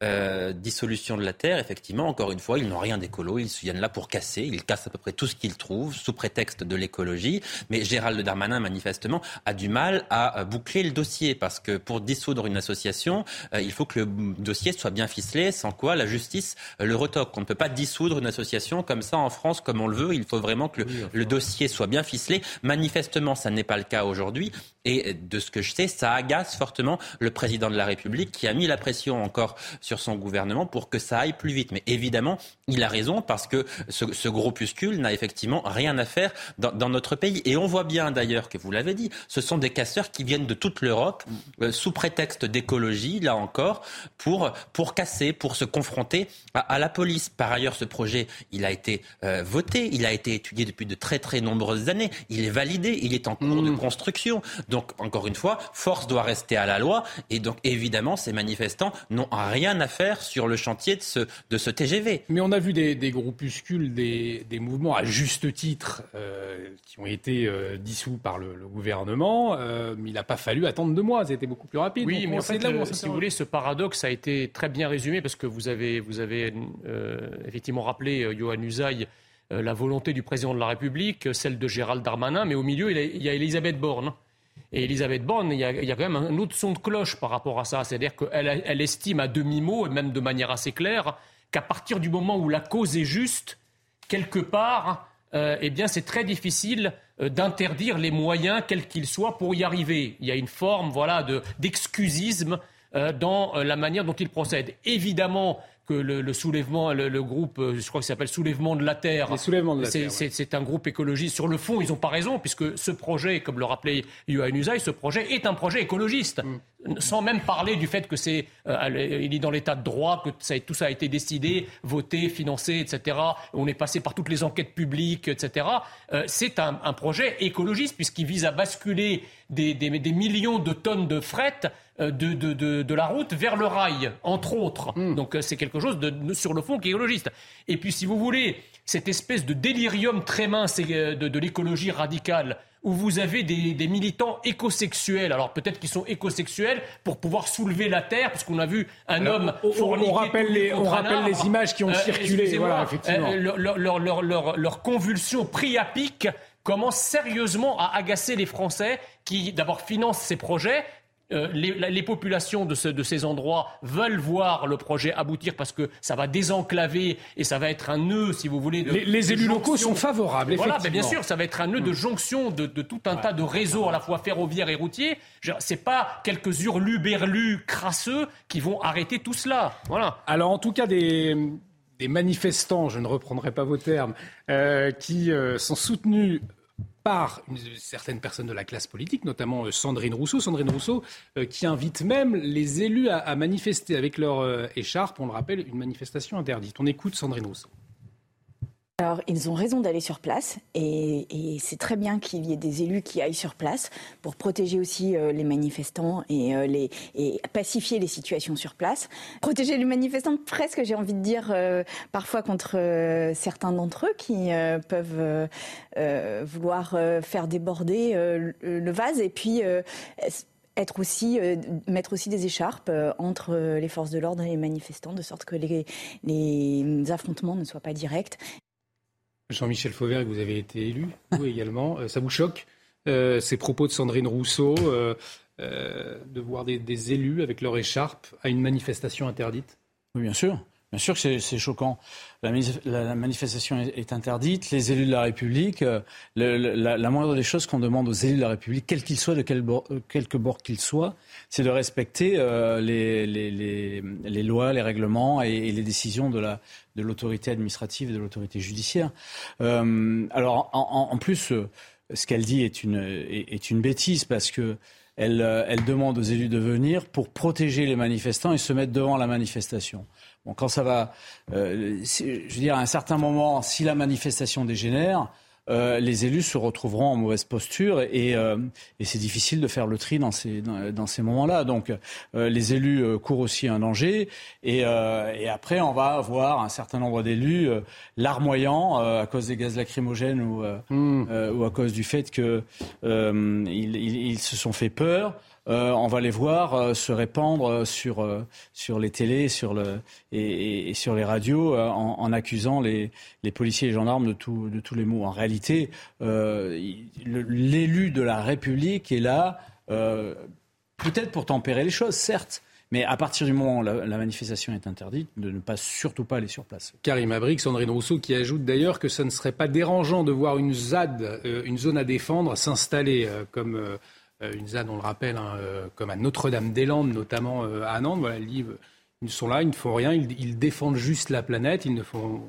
Euh, dissolution de la Terre, effectivement, encore une fois, ils n'ont rien d'écolo, ils viennent là pour casser, ils cassent à peu près tout ce qu'ils trouvent sous prétexte de l'écologie. Mais Gérald Darmanin, manifestement, a du mal à boucler le dossier parce que pour dissoudre une association, euh, il faut que le dossier soit bien ficelé, sans quoi la justice le retoque. On ne peut pas dissoudre une association comme ça en France, comme on le veut. Il faut vraiment que le dossier soit bien ficelé. Manifestement, ça n'est pas le cas aujourd'hui. Et de ce que je sais, ça agace fortement le président de la République qui a mis la pression encore sur son gouvernement pour que ça aille plus vite. Mais évidemment, il a raison parce que ce, ce groupuscule n'a effectivement rien à faire dans, dans, notre pays. Et on voit bien d'ailleurs que vous l'avez dit, ce sont des casseurs qui viennent de toute l'Europe euh, sous prétexte d'écologie, là encore, pour, pour casser, pour se confronter à, à, la police. Par ailleurs, ce projet, il a été euh, voté, il a été étudié depuis de très très nombreuses années, il est validé, il est en cours de mmh. construction. Donc, encore une fois, force doit rester à la loi. Et donc, évidemment, ces manifestants n'ont rien à faire sur le chantier de ce, de ce TGV. Mais on a vu des, des groupuscules, des, des, mouvements à juste titre euh, qui ont été euh, dissous par le, gouvernement. Euh, mais il n'a pas fallu attendre deux mois. C'était beaucoup plus rapide. Oui, mais en fait, si vous voulez, ce paradoxe a été très bien résumé parce que vous avez, vous avez effectivement rappelé, Johan Usaï, la volonté du président de la République, celle de Gérald Darmanin, mais au milieu, il y a Elisabeth Borne. Et Elisabeth Borne, il y, a, quand même un autre son de cloche par rapport à ça. C'est-à-dire qu'elle elle estime à demi-mot, et même de manière assez claire, qu'à partir du moment où la cause est juste, quelque part, euh, eh bien, c'est très difficile euh, d'interdire les moyens, quels qu'ils soient, pour y arriver. Il y a une forme, voilà, d'excusisme euh, dans la manière dont il procède. Évidemment, que le, soulèvement, le, groupe, euh, je crois que ça s'appelle Soulèvement de la Terre. C'est un groupe écologiste. Sur le fond, ils n'ont pas raison, puisque ce projet, comme le rappelait Yohann Usaï, ce projet est un projet écologiste. Mm. Sans même parler du fait que c'est, euh, il est dans l'état de droit, que ça, tout ça a été décidé, voté, financé, etc. On est passé par toutes les enquêtes publiques, etc. Euh, c'est un, projet écologiste, puisqu'il vise à basculer des, des, des millions de tonnes de fret de, de, de, de, la route vers le rail, entre autres. Hmm. Donc euh, c'est quelque chose de, sur le fond qui est écologiste. Et puis si vous voulez, cette espèce de délirium très mince euh, de, l'écologie radicale, où vous avez des, des militants écosexuels, alors peut-être qu'ils sont écosexuels pour pouvoir soulever la terre, parce qu'on a vu un homme on, on, rappelle les, on rappelle les images qui ont circulé, voilà, effectivement. leur, leur, leur, leur, convulsion priapique commence sérieusement à agacer les Français qui d'abord financent ces projets euh, les, populations de, ces endroits veulent voir le projet aboutir parce que ça va désenclaver et ça va être un nœud, si vous voulez. De, les, élus locaux sont favorables, voilà, bien sûr, ça va être un nœud de hmm. jonction de, tout un tas de réseaux à la fois ferroviaires et routiers. C'est pas quelques hurlus-berlus crasseux qui vont arrêter tout cela. Voilà. Alors, en tout cas, des, manifestants, je ne reprendrai pas vos termes, euh, qui euh, sont soutenus par certaines personnes de la classe politique, notamment euh, Sandrine Rousseau. Sandrine Rousseau euh, qui invite même les élus à, manifester avec leur euh, écharpe, on le rappelle, une manifestation interdite. On écoute Sandrine Rousseau. Alors, ils ont raison d'aller sur place et, c'est très bien qu'il y ait des élus qui aillent sur place pour protéger aussi euh, les manifestants et, euh, et pacifier les situations sur place. Protéger les manifestants, presque, j'ai envie de dire, euh, parfois contre certains d'entre eux qui peuvent vouloir faire déborder le vase et puis être aussi, mettre aussi des écharpes entre les forces de l'ordre et les manifestants, de sorte que les affrontements ne soient pas directs. Jean-Michel Fauvert, vous avez été élu, <laughs> vous également. ça vous choque ces propos de Sandrine Rousseau de voir des, élus avec leur écharpe à une manifestation interdite? Oui, bien sûr. Bien sûr que c'est choquant. La, manifestation est, interdite. Les élus de la République, euh, la, moindre des choses qu'on demande aux élus de la République, quels qu'ils soient, de quel euh, quelque bord qu'ils soient, c'est de respecter euh, les, lois, les règlements et, les décisions de l'autorité administrative et de l'autorité judiciaire. alors, en, plus, ce qu'elle dit est une, une bêtise parce que elle, elle, demande aux élus de venir pour protéger les manifestants et se mettre devant la manifestation quand ça va, euh, je veux dire, à un certain moment, si la manifestation dégénère, euh, les élus se retrouveront en mauvaise posture et, euh, c'est difficile de faire le tri dans ces, dans, ces moments-là. Donc les élus courent aussi un danger et, après on va avoir un certain nombre d'élus larmoyants à cause des gaz lacrymogènes ou, hmm. ou à cause du fait qu'ils ils se sont fait peur. Euh, on va les voir euh, se répandre sur, euh, sur les télés sur le, et, sur les radios en, accusant les, les, policiers et les gendarmes de, de tous les maux. En réalité, l'élu de la République est là, peut-être pour tempérer les choses, certes. Mais à partir du moment où la, manifestation est interdite, de ne pas surtout pas aller sur place. Karim Abric, Sandrine Rousseau, qui ajoute d'ailleurs que ce ne serait pas dérangeant de voir une ZAD, une zone à défendre, s'installer comme une ZAD, on le rappelle, hein, euh, comme à Notre-Dame-des-Landes, notamment euh, à Nantes. Voilà, ils sont là, ils ne font rien, ils défendent juste la planète, ils ne font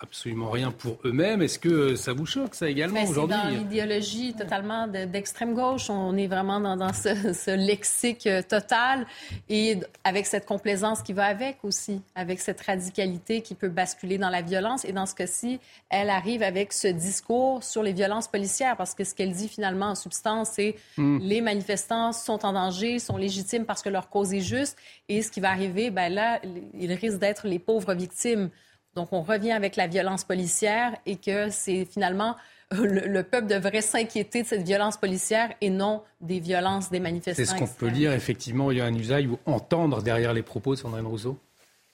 absolument rien pour eux-mêmes. Est-ce que ça vous choque, ça également, aujourd'hui? C'est dans l'idéologie totalement d'extrême gauche. On est vraiment dans, <laughs> ce, lexique euh, total et avec cette complaisance qui va avec aussi, avec cette radicalité qui peut basculer dans la violence. Et dans ce cas-ci, elle arrive avec ce discours sur les violences policières parce que ce qu'elle dit finalement en substance, c'est hmm. les manifestants sont en danger, sont légitimes parce que leur cause est juste. Et ce qui va arriver, ben là, ils risquent d'être les pauvres victimes. Donc, on revient avec la violence policière et que c'est finalement euh, le, peuple devrait s'inquiéter de cette violence policière et non des violences des manifestants. C'est ce qu'on peut lire, effectivement, il y a un usage ou entendre derrière les propos de Sandrine Rousseau?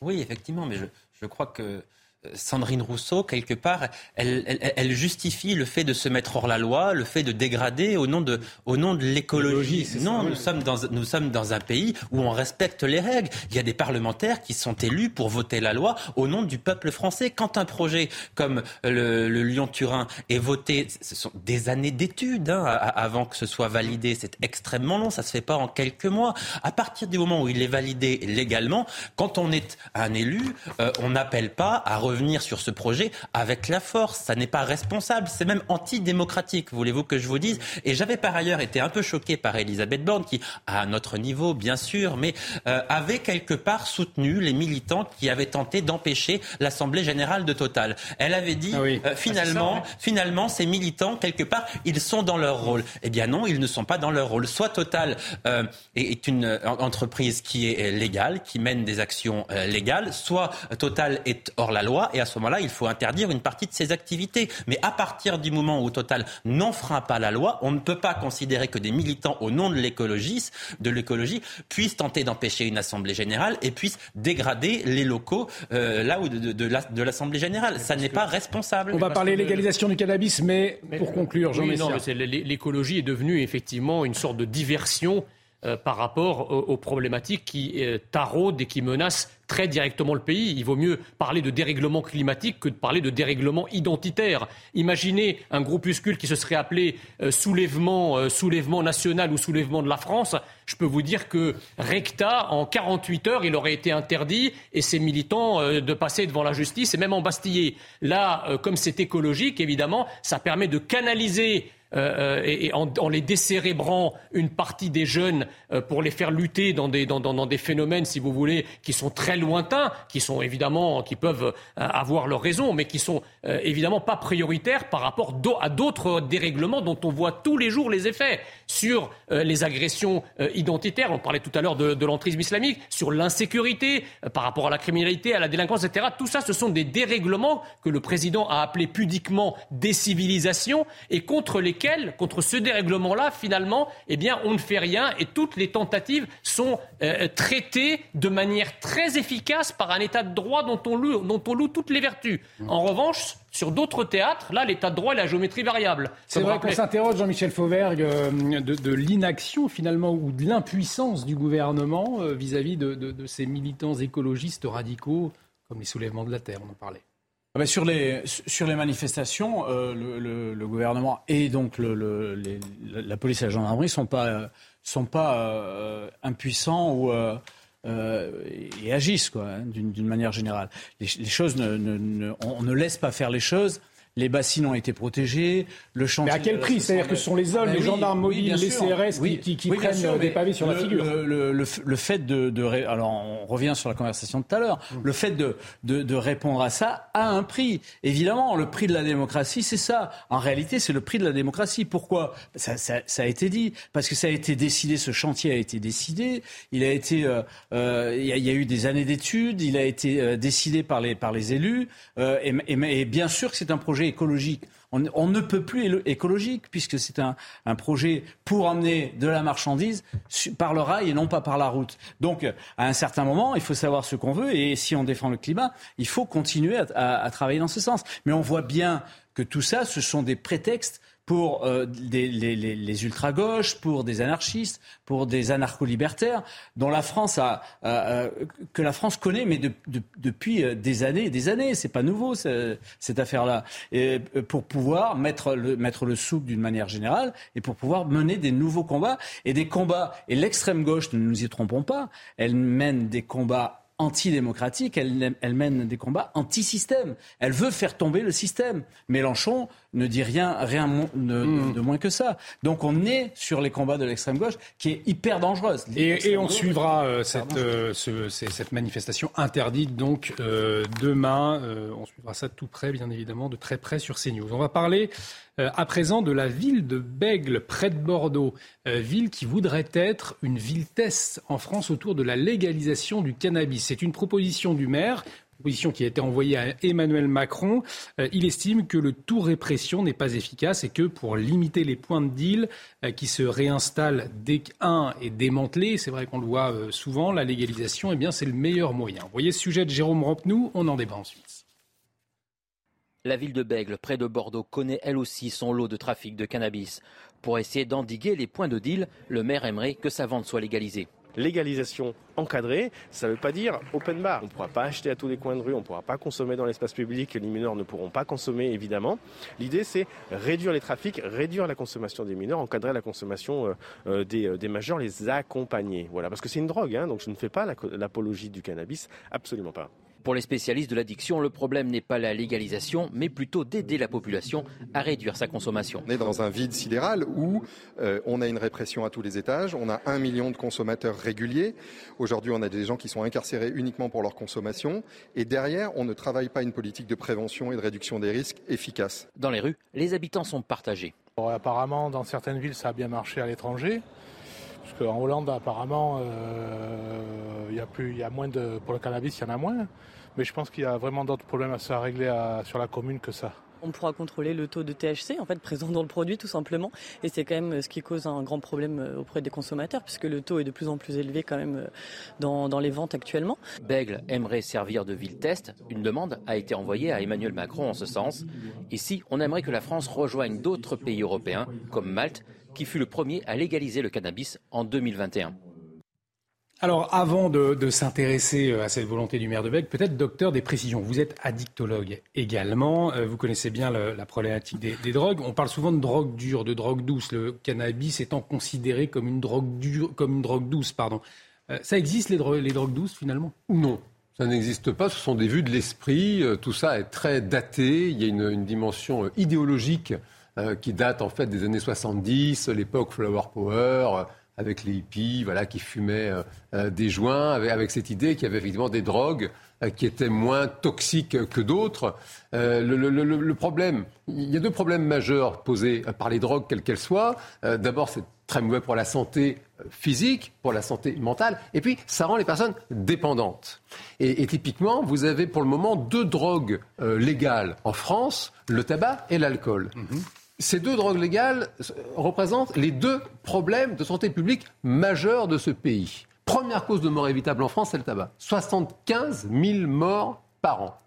Oui, effectivement, mais je, je crois que Sandrine Rousseau, quelque part, elle, justifie le fait de se mettre hors la loi, le fait de dégrader au nom de, au nom de l'écologie. Non, nous, sommes dans, nous sommes dans un pays où on respecte les règles. Il y a des parlementaires qui sont élus pour voter la loi au nom du peuple français. Quand un projet comme le, Lyon-Turin est voté, ce sont des années d'études hein, avant que ce soit validé. C'est extrêmement long, ça se fait pas en quelques mois. À partir du moment où il est validé légalement, quand on est un élu, euh, on n'appelle pas à revenir sur ce projet avec la force. Ça n'est pas responsable, c'est même antidémocratique, voulez-vous que je vous dise. Et j'avais par ailleurs été un peu choqué par Elisabeth Borne, qui, à notre niveau, bien sûr, mais euh, avait quelque part soutenu les militants qui avaient tenté d'empêcher l'Assemblée générale de Total. Elle avait dit, ah euh, ah, finalement, finalement, ces militants, quelque part, ils sont dans leur rôle. Eh bien non, ils ne sont pas dans leur rôle. Soit Total euh, est une entreprise qui est légale, qui mène des actions légales, soit Total est hors la loi et à ce moment-là, il faut interdire une partie de ses activités. Mais à partir du moment où Total n'enfreint pas la loi, on ne peut pas considérer que des militants au nom de l'écologie, de l'écologie, puissent tenter d'empêcher une assemblée générale et puissent dégrader les locaux euh, là où de, de, l'assemblée générale. Ça n'est pas responsable. On va parler légalisation du cannabis, mais, pour conclure, Jean oui, l'écologie est devenue effectivement une sorte de diversion euh, par rapport aux, problématiques qui euh, taraudent et qui menacent très directement le pays. Il vaut mieux parler de dérèglement climatique que de parler de dérèglement identitaire. Imaginez un groupuscule qui se serait appelé euh, soulèvement, soulèvement national ou soulèvement de la France. Je peux vous dire que recta, en 48 heures, il aurait été interdit et ses militants de passer devant la justice et même embastillés. Là, comme c'est écologique, évidemment, ça permet de canaliser euh, euh, et, en, les décérébrant une partie des jeunes euh, pour les faire lutter dans des, dans, dans, des phénomènes, si vous voulez, qui sont très lointains, qui sont évidemment, qui peuvent avoir leur raison, mais qui sont évidemment pas prioritaires par rapport à d'autres dérèglements dont on voit tous les jours les effets sur les agressions identitaires. On parlait tout à l'heure de, de l'entrisme islamique, sur l'insécurité par rapport à la criminalité, à la délinquance, etc. Tout ça, ce sont des dérèglements que le président a appelés pudiquement des civilisations et contre lesquels contre ce dérèglement-là, finalement, eh bien, on ne fait rien et toutes les tentatives sont euh, traitées de manière très efficace par un État de droit dont on loue, dont on loue toutes les vertus. En revanche, sur d'autres théâtres, là, l'état de droit et la géométrie variable. C'est vrai qu'on s'interroge, Jean-Michel Fauvergue, euh, de, l'inaction finalement ou de l'impuissance du gouvernement euh, vis-à-vis de, ces militants écologistes radicaux comme les soulèvements de la terre, on en parlait. Ah ben, sur, les, sur les manifestations, euh, le, gouvernement et donc la police et la gendarmerie ne sont pas, sont pas impuissants ou euh, et agissent quoi, hein, d'une manière générale. Les, choses, ne, on ne laisse pas faire les choses les bassines ont été protégées, le chantier... Mais à quel prix C'est-à-dire que ce sont les hommes, ben les gendarmes mobiles, les CRS qui, qui, prennent des pavés sur la figure. Le, fait de, Alors, on revient sur la conversation de tout à l'heure. Mm. Le fait de, de, répondre à ça a un prix. Évidemment, le prix de la démocratie, c'est ça. En réalité, c'est le prix de la démocratie. Pourquoi? Ça, ça, a été dit. Parce que ça a été décidé, ce chantier a été décidé. Il a été... Euh, euh, il, y a, eu des années d'études. Il a été euh, décidé par les, par les élus. et, et bien sûr que c'est un projet écologique. On, ne peut plus écologique puisque c'est un, projet pour amener de la marchandise par le rail et non pas par la route. Donc, à un certain moment, il faut savoir ce qu'on veut et si on défend le climat, il faut continuer à travailler dans ce sens. Mais on voit bien que tout ça, ce sont des prétextes pour euh, les, les, ultra-gauches, pour des anarchistes, pour des anarcho-libertaires, dont la France a, que la France connaît, mais depuis euh, des années et des années. C'est pas nouveau cette affaire-là. Et euh, pour pouvoir mettre le, mettre le souk d'une manière générale et pour pouvoir mener des nouveaux combats et des combats. Et l'extrême gauche, ne nous y trompons pas, elle mène des combats antidémocratique, elle, elle mène des combats anti-système. Elle veut faire tomber le système. Mélenchon ne dit rien, rien hmm. de moins que ça. Donc on est sur les combats de l'extrême gauche qui est hyper dangereuse. Et, on suivra euh, cette, euh, cette, manifestation interdite donc euh, demain. on suivra ça de tout près, bien évidemment, de très près sur CNews. On va parler à présent de la ville de Bègle, près de Bordeaux, ville qui voudrait être une ville test en France autour de la légalisation du cannabis. C'est une proposition du maire qui a été envoyée à Emmanuel Macron. Euh, il estime que le tout répression n'est pas efficace et que pour limiter les points de deal euh, qui se réinstallent dès qu'un est démantelé, c'est vrai qu'on le voit euh, souvent, la légalisation, eh bien, c'est le meilleur moyen. Vous voyez sujet de Jérôme Rampenou, on en débat ensuite. La ville de Bègle, près de Bordeaux, connaît elle aussi son lot de trafic de cannabis. Pour essayer d'endiguer les points de deal, le maire aimerait que sa vente soit légalisée légalisation encadrée, ça ne veut pas dire open bar. On ne pourra pas acheter à tous les coins de rue, on ne pourra pas consommer dans l'espace public, les mineurs ne pourront pas consommer évidemment. L'idée c'est réduire les trafics, réduire la consommation des mineurs, encadrer la consommation euh, euh, euh, des, majeurs, les accompagner. Voilà, parce que c'est une drogue, hein, donc je ne fais pas l'apologie du cannabis, absolument pas. Pour les spécialistes de l'addiction, le problème n'est pas la légalisation, mais plutôt d'aider la population à réduire sa consommation. On est dans un vide sidéral où euh, on a une répression à tous les étages, on a un million de consommateurs réguliers. Aujourd'hui, on a des gens qui sont incarcérés uniquement pour leur consommation. Et derrière, on ne travaille pas une politique de prévention et de réduction des risques efficace. Dans les rues, les habitants sont partagés. apparemment, dans certaines villes, ça a bien marché à l'étranger. Parce qu'en Hollande, apparemment, euh, il y a plus, y a moins de, pour le cannabis, il y en a moins. Mais je pense qu'il y a vraiment d'autres problèmes à se régler sur la commune que ça. On pourra contrôler le taux de THC en fait présent dans le produit tout simplement et c'est quand même ce qui cause un grand problème euh, auprès des consommateurs puisque le taux est de plus en plus élevé quand même euh, dans, dans les ventes actuellement. Bègle aimerait servir de ville test. Une demande a été envoyée à Emmanuel Macron en ce sens. Ici, on aimerait que la France rejoigne d'autres pays européens comme Malte qui fut le premier à légaliser le cannabis en 2021. Alors, avant de, s'intéresser euh, à cette volonté du maire de Bègle, peut-être, docteur, des précisions. Vous êtes addictologue également. Euh, vous connaissez bien la problématique des, drogues. On parle souvent de drogue dure, de drogue douce. Le cannabis étant considéré comme une drogue dure, comme une drogue douce, pardon. Euh, ça existe les, les drogues douces finalement? Non. Ça n'existe pas, ce sont des vues de l'esprit, tout ça est très daté, il y a une dimension idéologique euh, qui date en fait des années 70, l'époque Flower Power, euh, avec les hippies, voilà, qui fumaient euh, des joints, avec, cette idée qu'il y avait effectivement des drogues qui étaient moins toxiques que d'autres. Le, problème, il y a deux problèmes majeurs posés par les drogues, quelles qu'elles soient. D'abord, c'est très mauvais pour la santé physique, pour la santé mentale, et puis ça rend les personnes dépendantes. Et, typiquement, vous avez pour le moment deux drogues légales en France, le tabac et l'alcool. Mm-hmm. Ces deux drogues légales représentent les deux problèmes de santé publique majeurs de ce pays. Première cause de mort évitable en France, c'est le tabac. 75 000 morts par an.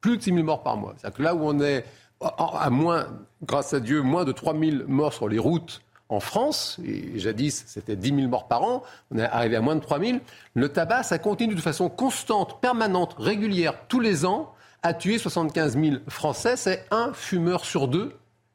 Plus de 6 000 morts par mois. C'est-à-dire que là où on est à moins, grâce à Dieu, moins de 3 000 morts sur les routes en France, et jadis c'était 10 000 morts par an, on est arrivé à moins de 3 000, le tabac, ça continue de façon constante, permanente, régulière, tous les ans, à tuer 75 000 Français. C'est un fumeur sur deux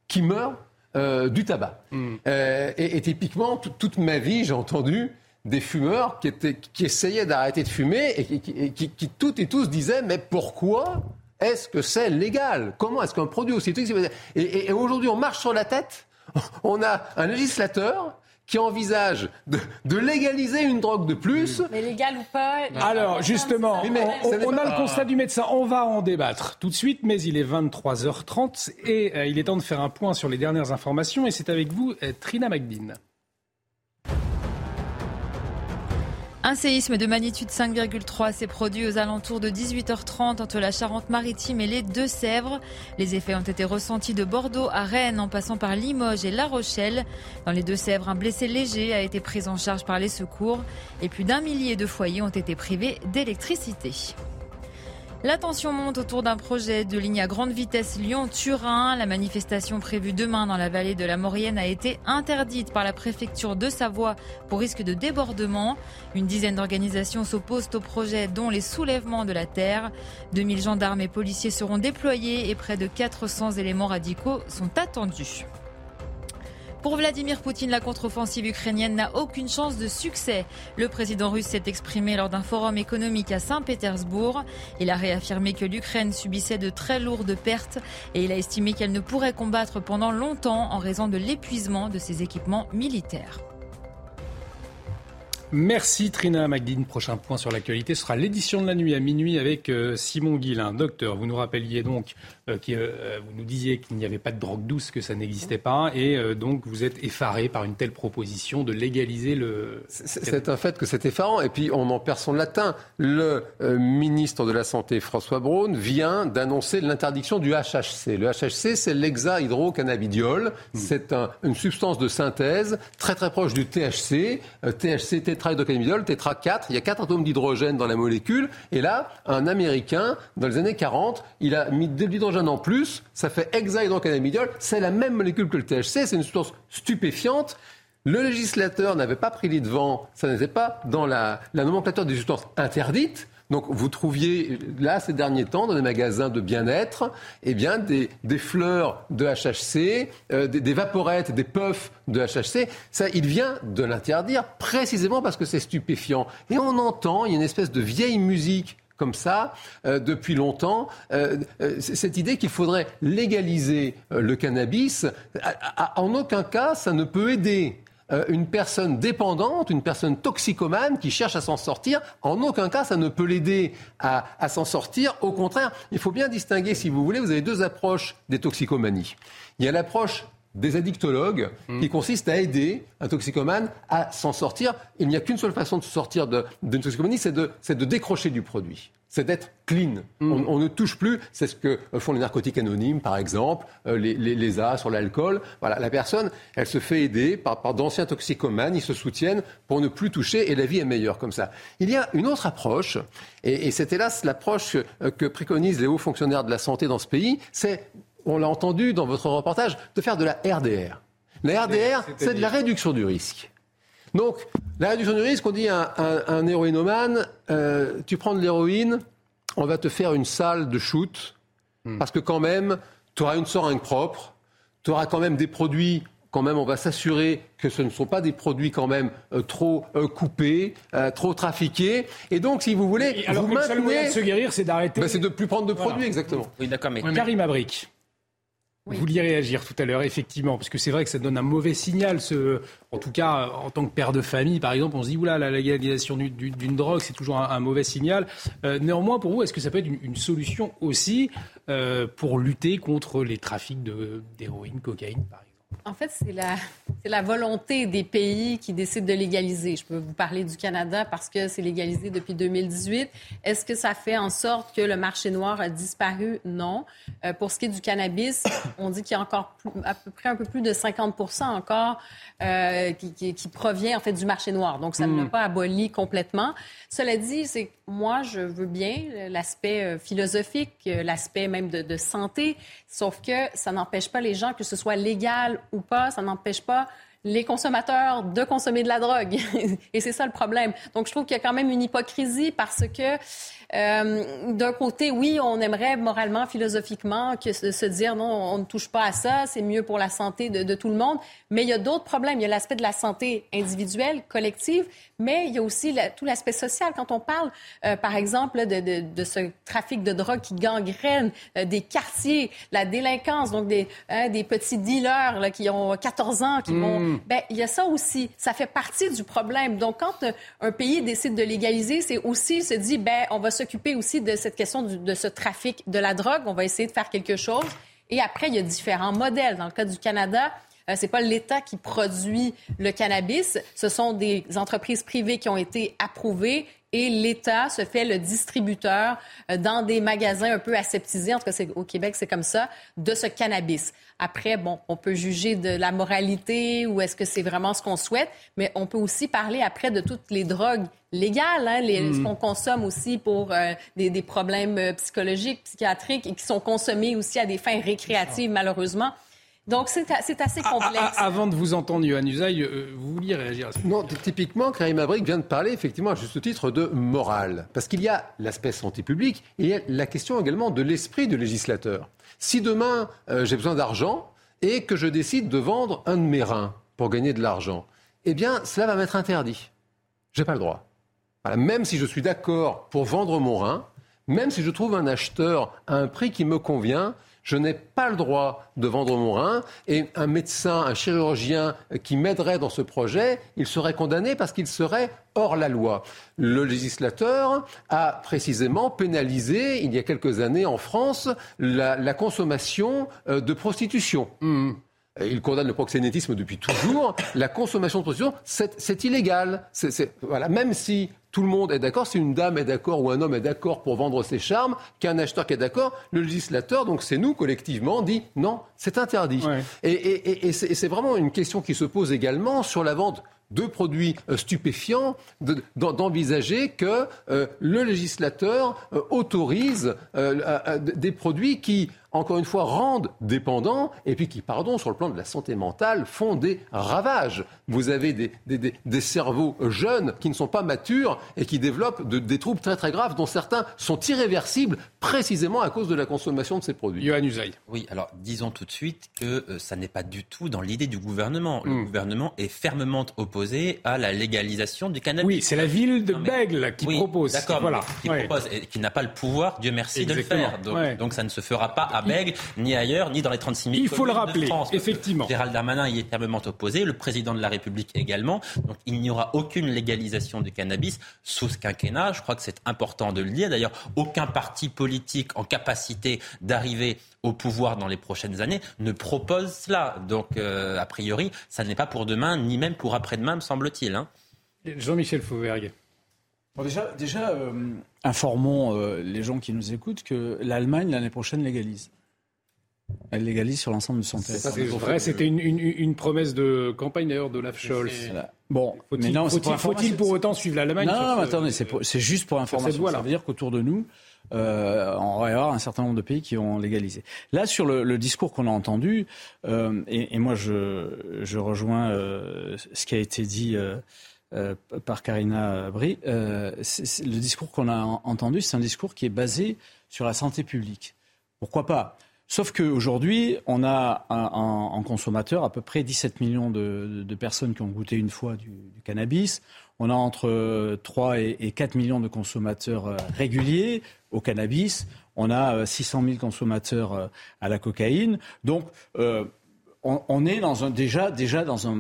qui meurt euh, du tabac. Hmm. Euh, et, typiquement, toute ma vie, j'ai entendu des fumeurs qui, étaient, qui essayaient d'arrêter de fumer et qui, qui, toutes et tous disaient mais pourquoi est-ce que c'est légal? Comment est-ce qu'un produit aussi... Et, et aujourd'hui, on marche sur la tête <laughs> on a un législateur qui envisage de, légaliser une drogue de plus. Mais légal ou pas Alors, justement, on, a le constat du médecin. On va en débattre tout de suite, mais il est 23h30 et euh, il est temps de faire un point sur les dernières informations. Et c'est avec vous, euh, Trina McDean. Un séisme de magnitude 5,3 s'est produit aux alentours de 18h30 entre la Charente-Maritime et les Deux-Sèvres. Les effets ont été ressentis de Bordeaux à Rennes en passant par Limoges et La Rochelle. Dans les Deux-Sèvres, un blessé léger a été pris en charge par les secours et plus d'un millier de foyers ont été privés d'électricité. La tension monte autour d'un projet de ligne à grande vitesse Lyon-Turin. La manifestation prévue demain dans la vallée de la Maurienne a été interdite par la préfecture de Savoie pour risque de débordement. Une dizaine d'organisations s'opposent au projet dont les soulèvements de la terre. 2000 gendarmes et policiers seront déployés et près de 400 éléments radicaux sont attendus. Pour Vladimir Poutine, la contre-offensive ukrainienne n'a aucune chance de succès. Le président russe s'est exprimé lors d'un forum économique à Saint-Pétersbourg. Il a réaffirmé que l'Ukraine subissait de très lourdes pertes et il a estimé qu'elle ne pourrait combattre pendant longtemps en raison de l'épuisement de ses équipements militaires. Merci Trina Magdine. Prochain point sur l'actualité sera l'édition de la nuit à minuit avec euh, Simon Guillain. Docteur, vous nous rappeliez donc euh, euh, vous nous disiez qu'il n'y avait pas de drogue douce, que ça n'existait pas, et donc vous êtes effaré par une telle proposition de légaliser le. C'est un fait que c'est effarant, et puis on en perd son latin. Le ministre de la Santé, François Braun, vient d'annoncer l'interdiction du HHC. Le HHC, c'est l'hexahydrocannabidiol. Mmh. C'est une substance de synthèse très très proche du THC. THC, tétrahydrocannabinol, tétra 4. Il y a quatre atomes d'hydrogène dans la molécule. Et là, un Américain, dans les années 40, il a mis de l'hydrogène en plus. Ça fait hexahydrocannabidiol. C'est la même molécule que le THC. C'est une substance stupéfiante. Le législateur n'avait pas pris les devants. Ça n'était pas dans la, la nomenclature des substances interdites. Donc vous trouviez là ces derniers temps dans les magasins de bien-être, eh bien des, fleurs de HHC, euh, des, vaporettes, des puffs de HHC. Ça, il vient de l'interdire précisément parce que c'est stupéfiant. Et on entend, il y a une espèce de vieille musique comme ça euh, depuis longtemps. Euh, cette idée qu'il faudrait légaliser le cannabis, en aucun cas ça ne peut aider. Euh, une personne dépendante, une personne toxicomane qui cherche à s'en sortir, en aucun cas ça ne peut l'aider à, s'en sortir. Au contraire, il faut bien distinguer, si vous voulez, vous avez deux approches des toxicomanies. Il y a l'approche des addictologues mmh. qui consiste à aider un toxicomane à s'en sortir. Il n'y a qu'une seule façon de sortir d'une toxicomanie, c'est de décrocher du produit c'est d'être clean. Mm. On, ne touche plus. C'est ce que font les narcotiques anonymes, par exemple, euh, les, les, A sur l'alcool. Voilà, la personne, elle se fait aider par, par d'anciens toxicomanes. Ils se soutiennent pour ne plus toucher et la vie est meilleure comme ça. Il y a une autre approche, et, et c'est hélas l'approche euh, que préconisent les hauts fonctionnaires de la santé dans ce pays. C'est, on l'a entendu dans votre reportage, de faire de la RDR. La RDR, c'est de la réduction du risque. Donc, la réduction du risque, on dit à un, héroïnomane, euh, tu prends de l'héroïne, on va te faire une salle de shoot, hmm. parce que quand même, tu auras une seringue propre, tu auras quand même des produits quand même, on va s'assurer que ce ne sont pas des produits quand même euh, trop euh, coupés, trop trafiqués. Et donc, si vous voulez, alors vous maintenez... Le seul moyen de se guérir, c'est d'arrêter. Ben, c'est de plus prendre de produits, exactement. Oui, d'accord, mais Karim Vous vouliez réagir tout à l'heure, effectivement, parce que c'est vrai que ça donne un mauvais signal. Ce, en tout cas, en tant que père de famille, par exemple, on se dit oula, la légalisation d'une drogue, c'est toujours un, mauvais signal. Euh, néanmoins, pour vous, est-ce que ça peut être une, solution aussi euh, pour lutter contre les trafics d'héroïne, cocaïne, par exemple En fait, c'est la, c'est la volonté des pays qui décident de légaliser. Je peux vous parler du Canada parce que c'est légalisé depuis 2018. Est-ce que ça fait en sorte que le marché noir a disparu? Non. Euh, pour ce qui est du cannabis, <coughs> on dit qu'il y a encore à peu près un peu plus de 50% encore euh, qui, qui, provient en fait du marché noir. Donc, ça ne l'a hmm. pas aboli complètement. Cela dit, c'est moi, je veux bien l'aspect euh, philosophique, l'aspect même de, de, santé, sauf que ça n'empêche pas les gens, que ce soit légal ou pas, ça n'empêche pas les consommateurs de consommer de la drogue. <laughs> Et c'est ça le problème. Donc, je trouve qu'il y a quand même une hypocrisie parce que euh, d'un côté, oui, on aimerait moralement, philosophiquement, que se dire non, on ne touche pas à ça, c'est mieux pour la santé de, tout le monde. Mais il y a d'autres problèmes. Il y a l'aspect de la santé individuelle, collective, mais il y a aussi tout l'aspect social. Quand on parle, euh, par exemple, de, ce trafic de drogue qui gangrène euh, des quartiers, la délinquance, donc des, hein, des petits dealers là, qui ont 14 ans, qui vont... Mm. Ben, il y a ça aussi. Ça fait partie du problème. Donc, quand un pays décide de légaliser, c'est aussi se dit, ben, on va s'occuper aussi de cette question de ce trafic de la drogue. On va essayer de faire quelque chose. Et après, il y a différents modèles. Dans le cas du Canada, euh, c'est pas l'État qui produit le cannabis, ce sont des entreprises privées qui ont été approuvées et l'État se fait le distributeur euh, dans des magasins un peu aseptisés, en tout cas au Québec c'est comme ça, de ce cannabis. Après, bon, on peut juger de la moralité ou est-ce que c'est vraiment ce qu'on souhaite, mais on peut aussi parler après de toutes les drogues légales, hein, les, ce mm. qu'on consomme aussi pour euh, des, des, problèmes euh, psychologiques, psychiatriques et qui sont consommés aussi à des fins récréatives malheureusement. Donc, c'est assez complexe. avant de vous entendre, Yohann Usaï, euh, vous vouliez réagir à ça Non, typiquement, Karim Abrik vient de parler, effectivement, à juste titre, de morale. Parce qu'il y a l'aspect santé publique et il y a la question également de l'esprit du législateur. Si demain, euh, j'ai besoin d'argent et que je décide de vendre un de mes reins pour gagner de l'argent, eh bien, cela va m'être interdit. Je n'ai pas le droit. Même si je suis d'accord pour vendre mon rein, même si je trouve un acheteur à un prix qui me convient, je n'ai pas le droit de vendre mon rein et un médecin, un chirurgien qui m'aiderait dans ce projet, il serait condamné parce qu'il serait hors la loi. Le législateur a précisément pénalisé, il y a quelques années en France, la, consommation euh, de prostitution. Hmm. Il condamne le proxénétisme depuis toujours. La consommation de prostitution, c'est illégal. voilà. Même si tout le monde est d'accord, si une dame est d'accord ou un homme est d'accord pour vendre ses charmes, qu'un acheteur qui est d'accord, le législateur, donc c'est nous collectivement, dit non, c'est interdit. Et, c'est vraiment une question qui se pose également sur la vente de produits euh, stupéfiants, d'envisager que euh, le législateur euh, autorise des produits qui encore une fois, rendent dépendants et puis qui, pardon, sur le plan de la santé mentale, font des ravages. Vous avez des, des, des, cerveaux jeunes qui ne sont pas matures et qui développent des troubles très très graves dont certains sont irréversibles précisément à cause de la consommation de ces produits. Yohann Oui, alors disons tout de suite que euh, ça n'est pas du tout dans l'idée du gouvernement. Le hmm. gouvernement est fermement opposé à la légalisation du cannabis. Oui, c'est la ville de Bègle qui propose. D'accord, voilà. qui propose et qui n'a pas le pouvoir, Dieu merci, de le faire. Donc, donc ça ne se fera pas à ni ailleurs, ni dans les 36 000 Il faut le rappeler, France. effectivement. Gérald Darmanin y est fermement opposé, le président de la République également. Donc il n'y aura aucune légalisation du cannabis sous ce quinquennat. Je crois que c'est important de le dire. D'ailleurs, aucun parti politique en capacité d'arriver au pouvoir dans les prochaines années ne propose cela. Donc, euh, a priori, ça n'est pas pour demain, ni même pour après-demain, me semble-t-il. Hein. Jean-Michel Fauvergue. Déjà, déjà euh, informons euh, les gens qui nous écoutent que l'Allemagne, l'année prochaine, légalise. Elle légalise sur l'ensemble de son territoire. C'est vrai, c'était une, promesse de campagne d'ailleurs d'Olaf Scholz. Bon, faut-il faut pour autant suivre l'Allemagne Non, non attendez, c'est juste pour information. Ça veut dire qu'autour de nous, euh, on va y avoir un certain nombre de pays qui ont légalisé. Là, sur le, discours qu'on a entendu, euh, et, moi je, rejoins euh, ce qui a été dit par Karina Brie, le discours qu'on a entendu, c'est un discours qui est basé sur la santé publique. Pourquoi pas? Sauf qu'aujourd'hui, on a en consommateur à peu près 17 millions de, personnes qui ont goûté une fois du, cannabis. On a entre 3 et 4 millions de consommateurs euh, réguliers au cannabis. On a 600 euh, 000 consommateurs euh, à la cocaïne. Donc, on, est dans un, déjà, déjà dans, un,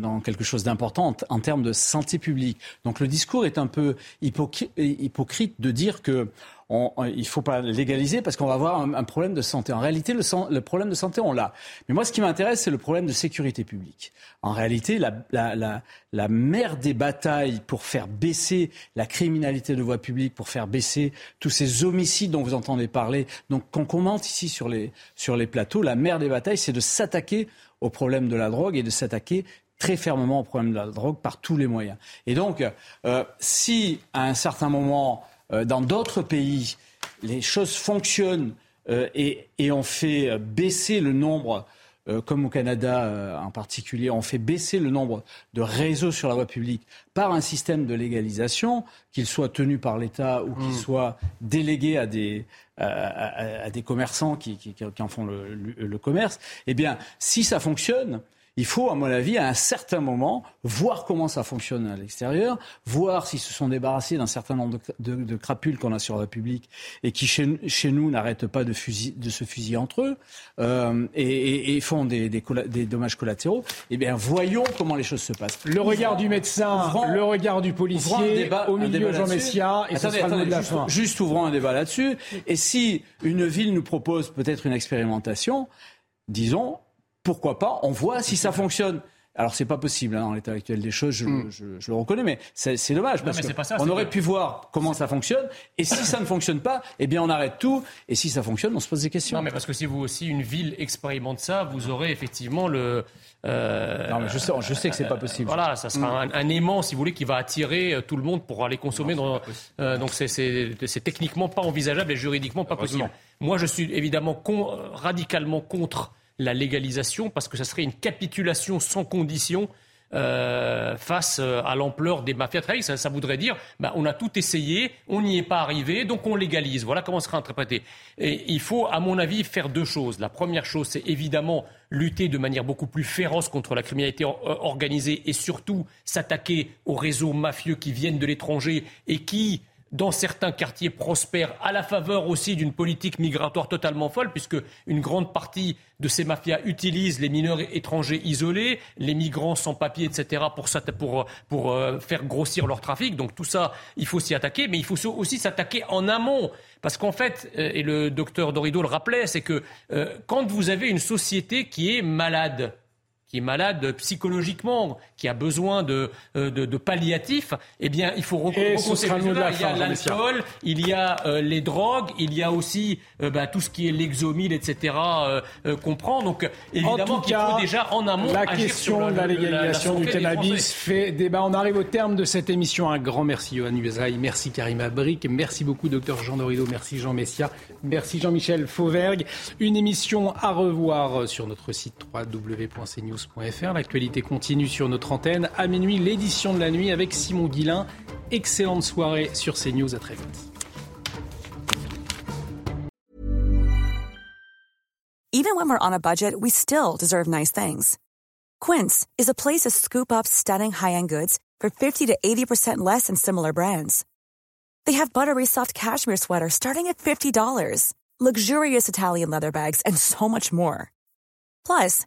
dans quelque chose d'important en, termes de santé publique. Donc le discours est un peu hypocrite de dire que il ne faut pas légaliser parce qu'on va avoir un, problème de santé. En réalité, le, le problème de santé, on l'a. Mais moi, ce qui m'intéresse, c'est le problème de sécurité publique. En réalité, la, la, la, la mère des batailles pour faire baisser la criminalité de voie publique, pour faire baisser tous ces homicides dont vous entendez parler, donc qu'on commente ici sur les, sur les plateaux, la mère des batailles, c'est de s'attaquer au problème de la drogue et de s'attaquer très fermement au problème de la drogue par tous les moyens. Et donc, euh, si à un certain moment, dans d'autres pays, les choses fonctionnent euh, et, et, on fait baisser le nombre, comme au Canada en particulier, on fait baisser le nombre de réseaux sur la voie publique par un système de légalisation, qu'il soit tenu par l'État ou qu'il mmh. soit délégué à des, à, des commerçants qui, qui, qui en font le, le, commerce, eh bien, si ça fonctionne, il faut, à mon avis, à un certain moment, voir comment ça fonctionne à l'extérieur, voir s'ils se sont débarrassés d'un certain nombre de, crapules qu'on a sur la public et qui, chez, chez nous, n'arrêtent pas de, de, se fusiller entre eux euh, et, et, font des, des, des, dommages collatéraux. Eh bien, voyons comment les choses se passent. Le regard du médecin, le regard du policier, au milieu Jean Messia, et ça sera le de la fin. Juste ouvrons un débat là-dessus. Et si une ville nous propose peut-être une expérimentation, disons, pourquoi pas On voit si ça fonctionne. Alors c'est pas possible hein, dans l'état actuel des choses, je, mm. le reconnais, mais c'est dommage parce qu'on aurait pu voir comment ça fonctionne. Et si ça ne fonctionne pas, eh bien on arrête tout. Et si ça fonctionne, on se pose des questions. Non, mais parce que si vous aussi une ville expérimente ça, vous aurez effectivement le. Euh, non, mais je sais, je sais que c'est pas possible. Voilà, ça sera mm. un, aimant, si vous voulez, qui va attirer euh, tout le monde pour aller consommer. dans, euh, donc c'est techniquement pas envisageable et juridiquement pas possible. Moi, je suis évidemment radicalement contre la légalisation parce que ça serait une capitulation sans condition euh, face euh, à l'ampleur des mafias ça, ça, voudrait dire, bah, on a tout essayé, on n'y est pas arrivé, donc on légalise. Voilà comment sera interprété. Et il faut, à mon avis, faire deux choses. La première chose, c'est évidemment lutter de manière beaucoup plus féroce contre la criminalité euh, organisée et surtout s'attaquer aux réseaux mafieux qui viennent de l'étranger et qui dans certains quartiers prospèrent à la faveur aussi d'une politique migratoire totalement folle, puisque une grande partie de ces mafias utilisent les mineurs étrangers isolés, les migrants sans papier, etc., pour, pour, pour euh, faire grossir leur trafic. Donc tout ça, il faut s'y attaquer, mais il faut aussi s'attaquer en amont. Parce qu'en fait, euh, et le docteur Dorido le rappelait, c'est que euh, quand vous avez une société qui est malade, qui est malade psychologiquement, qui a besoin de, euh, de, de palliatifs, eh bien, il faut reconnaître Il y a l'alcool, il y a euh, les drogues, il y a aussi euh, bah, tout ce qui est l'exomile, etc. qu'on prend. Donc, évidemment qu'il faut déjà en amont la question de la légalisation du cannabis fait débat. On arrive au terme de cette émission. Un grand merci, Johan Uzaï. Merci, Karima Brick. Merci beaucoup, docteur Jean Dorido. Merci, Jean Messia. Merci, Jean-Michel Fauvergue. Une émission à revoir sur notre site www.cnews L'actualité continue sur notre antenne. À minuit, l'édition de la nuit avec Simon Guillain. Excellente soirée sur CNews. À très vite. Even when we're on a budget, we still deserve nice things. Quince is a place to scoop up stunning high-end goods for 50 to 80% less than similar brands. They have buttery soft cashmere sweaters starting at $50, luxurious Italian leather bags, and so much more. Plus,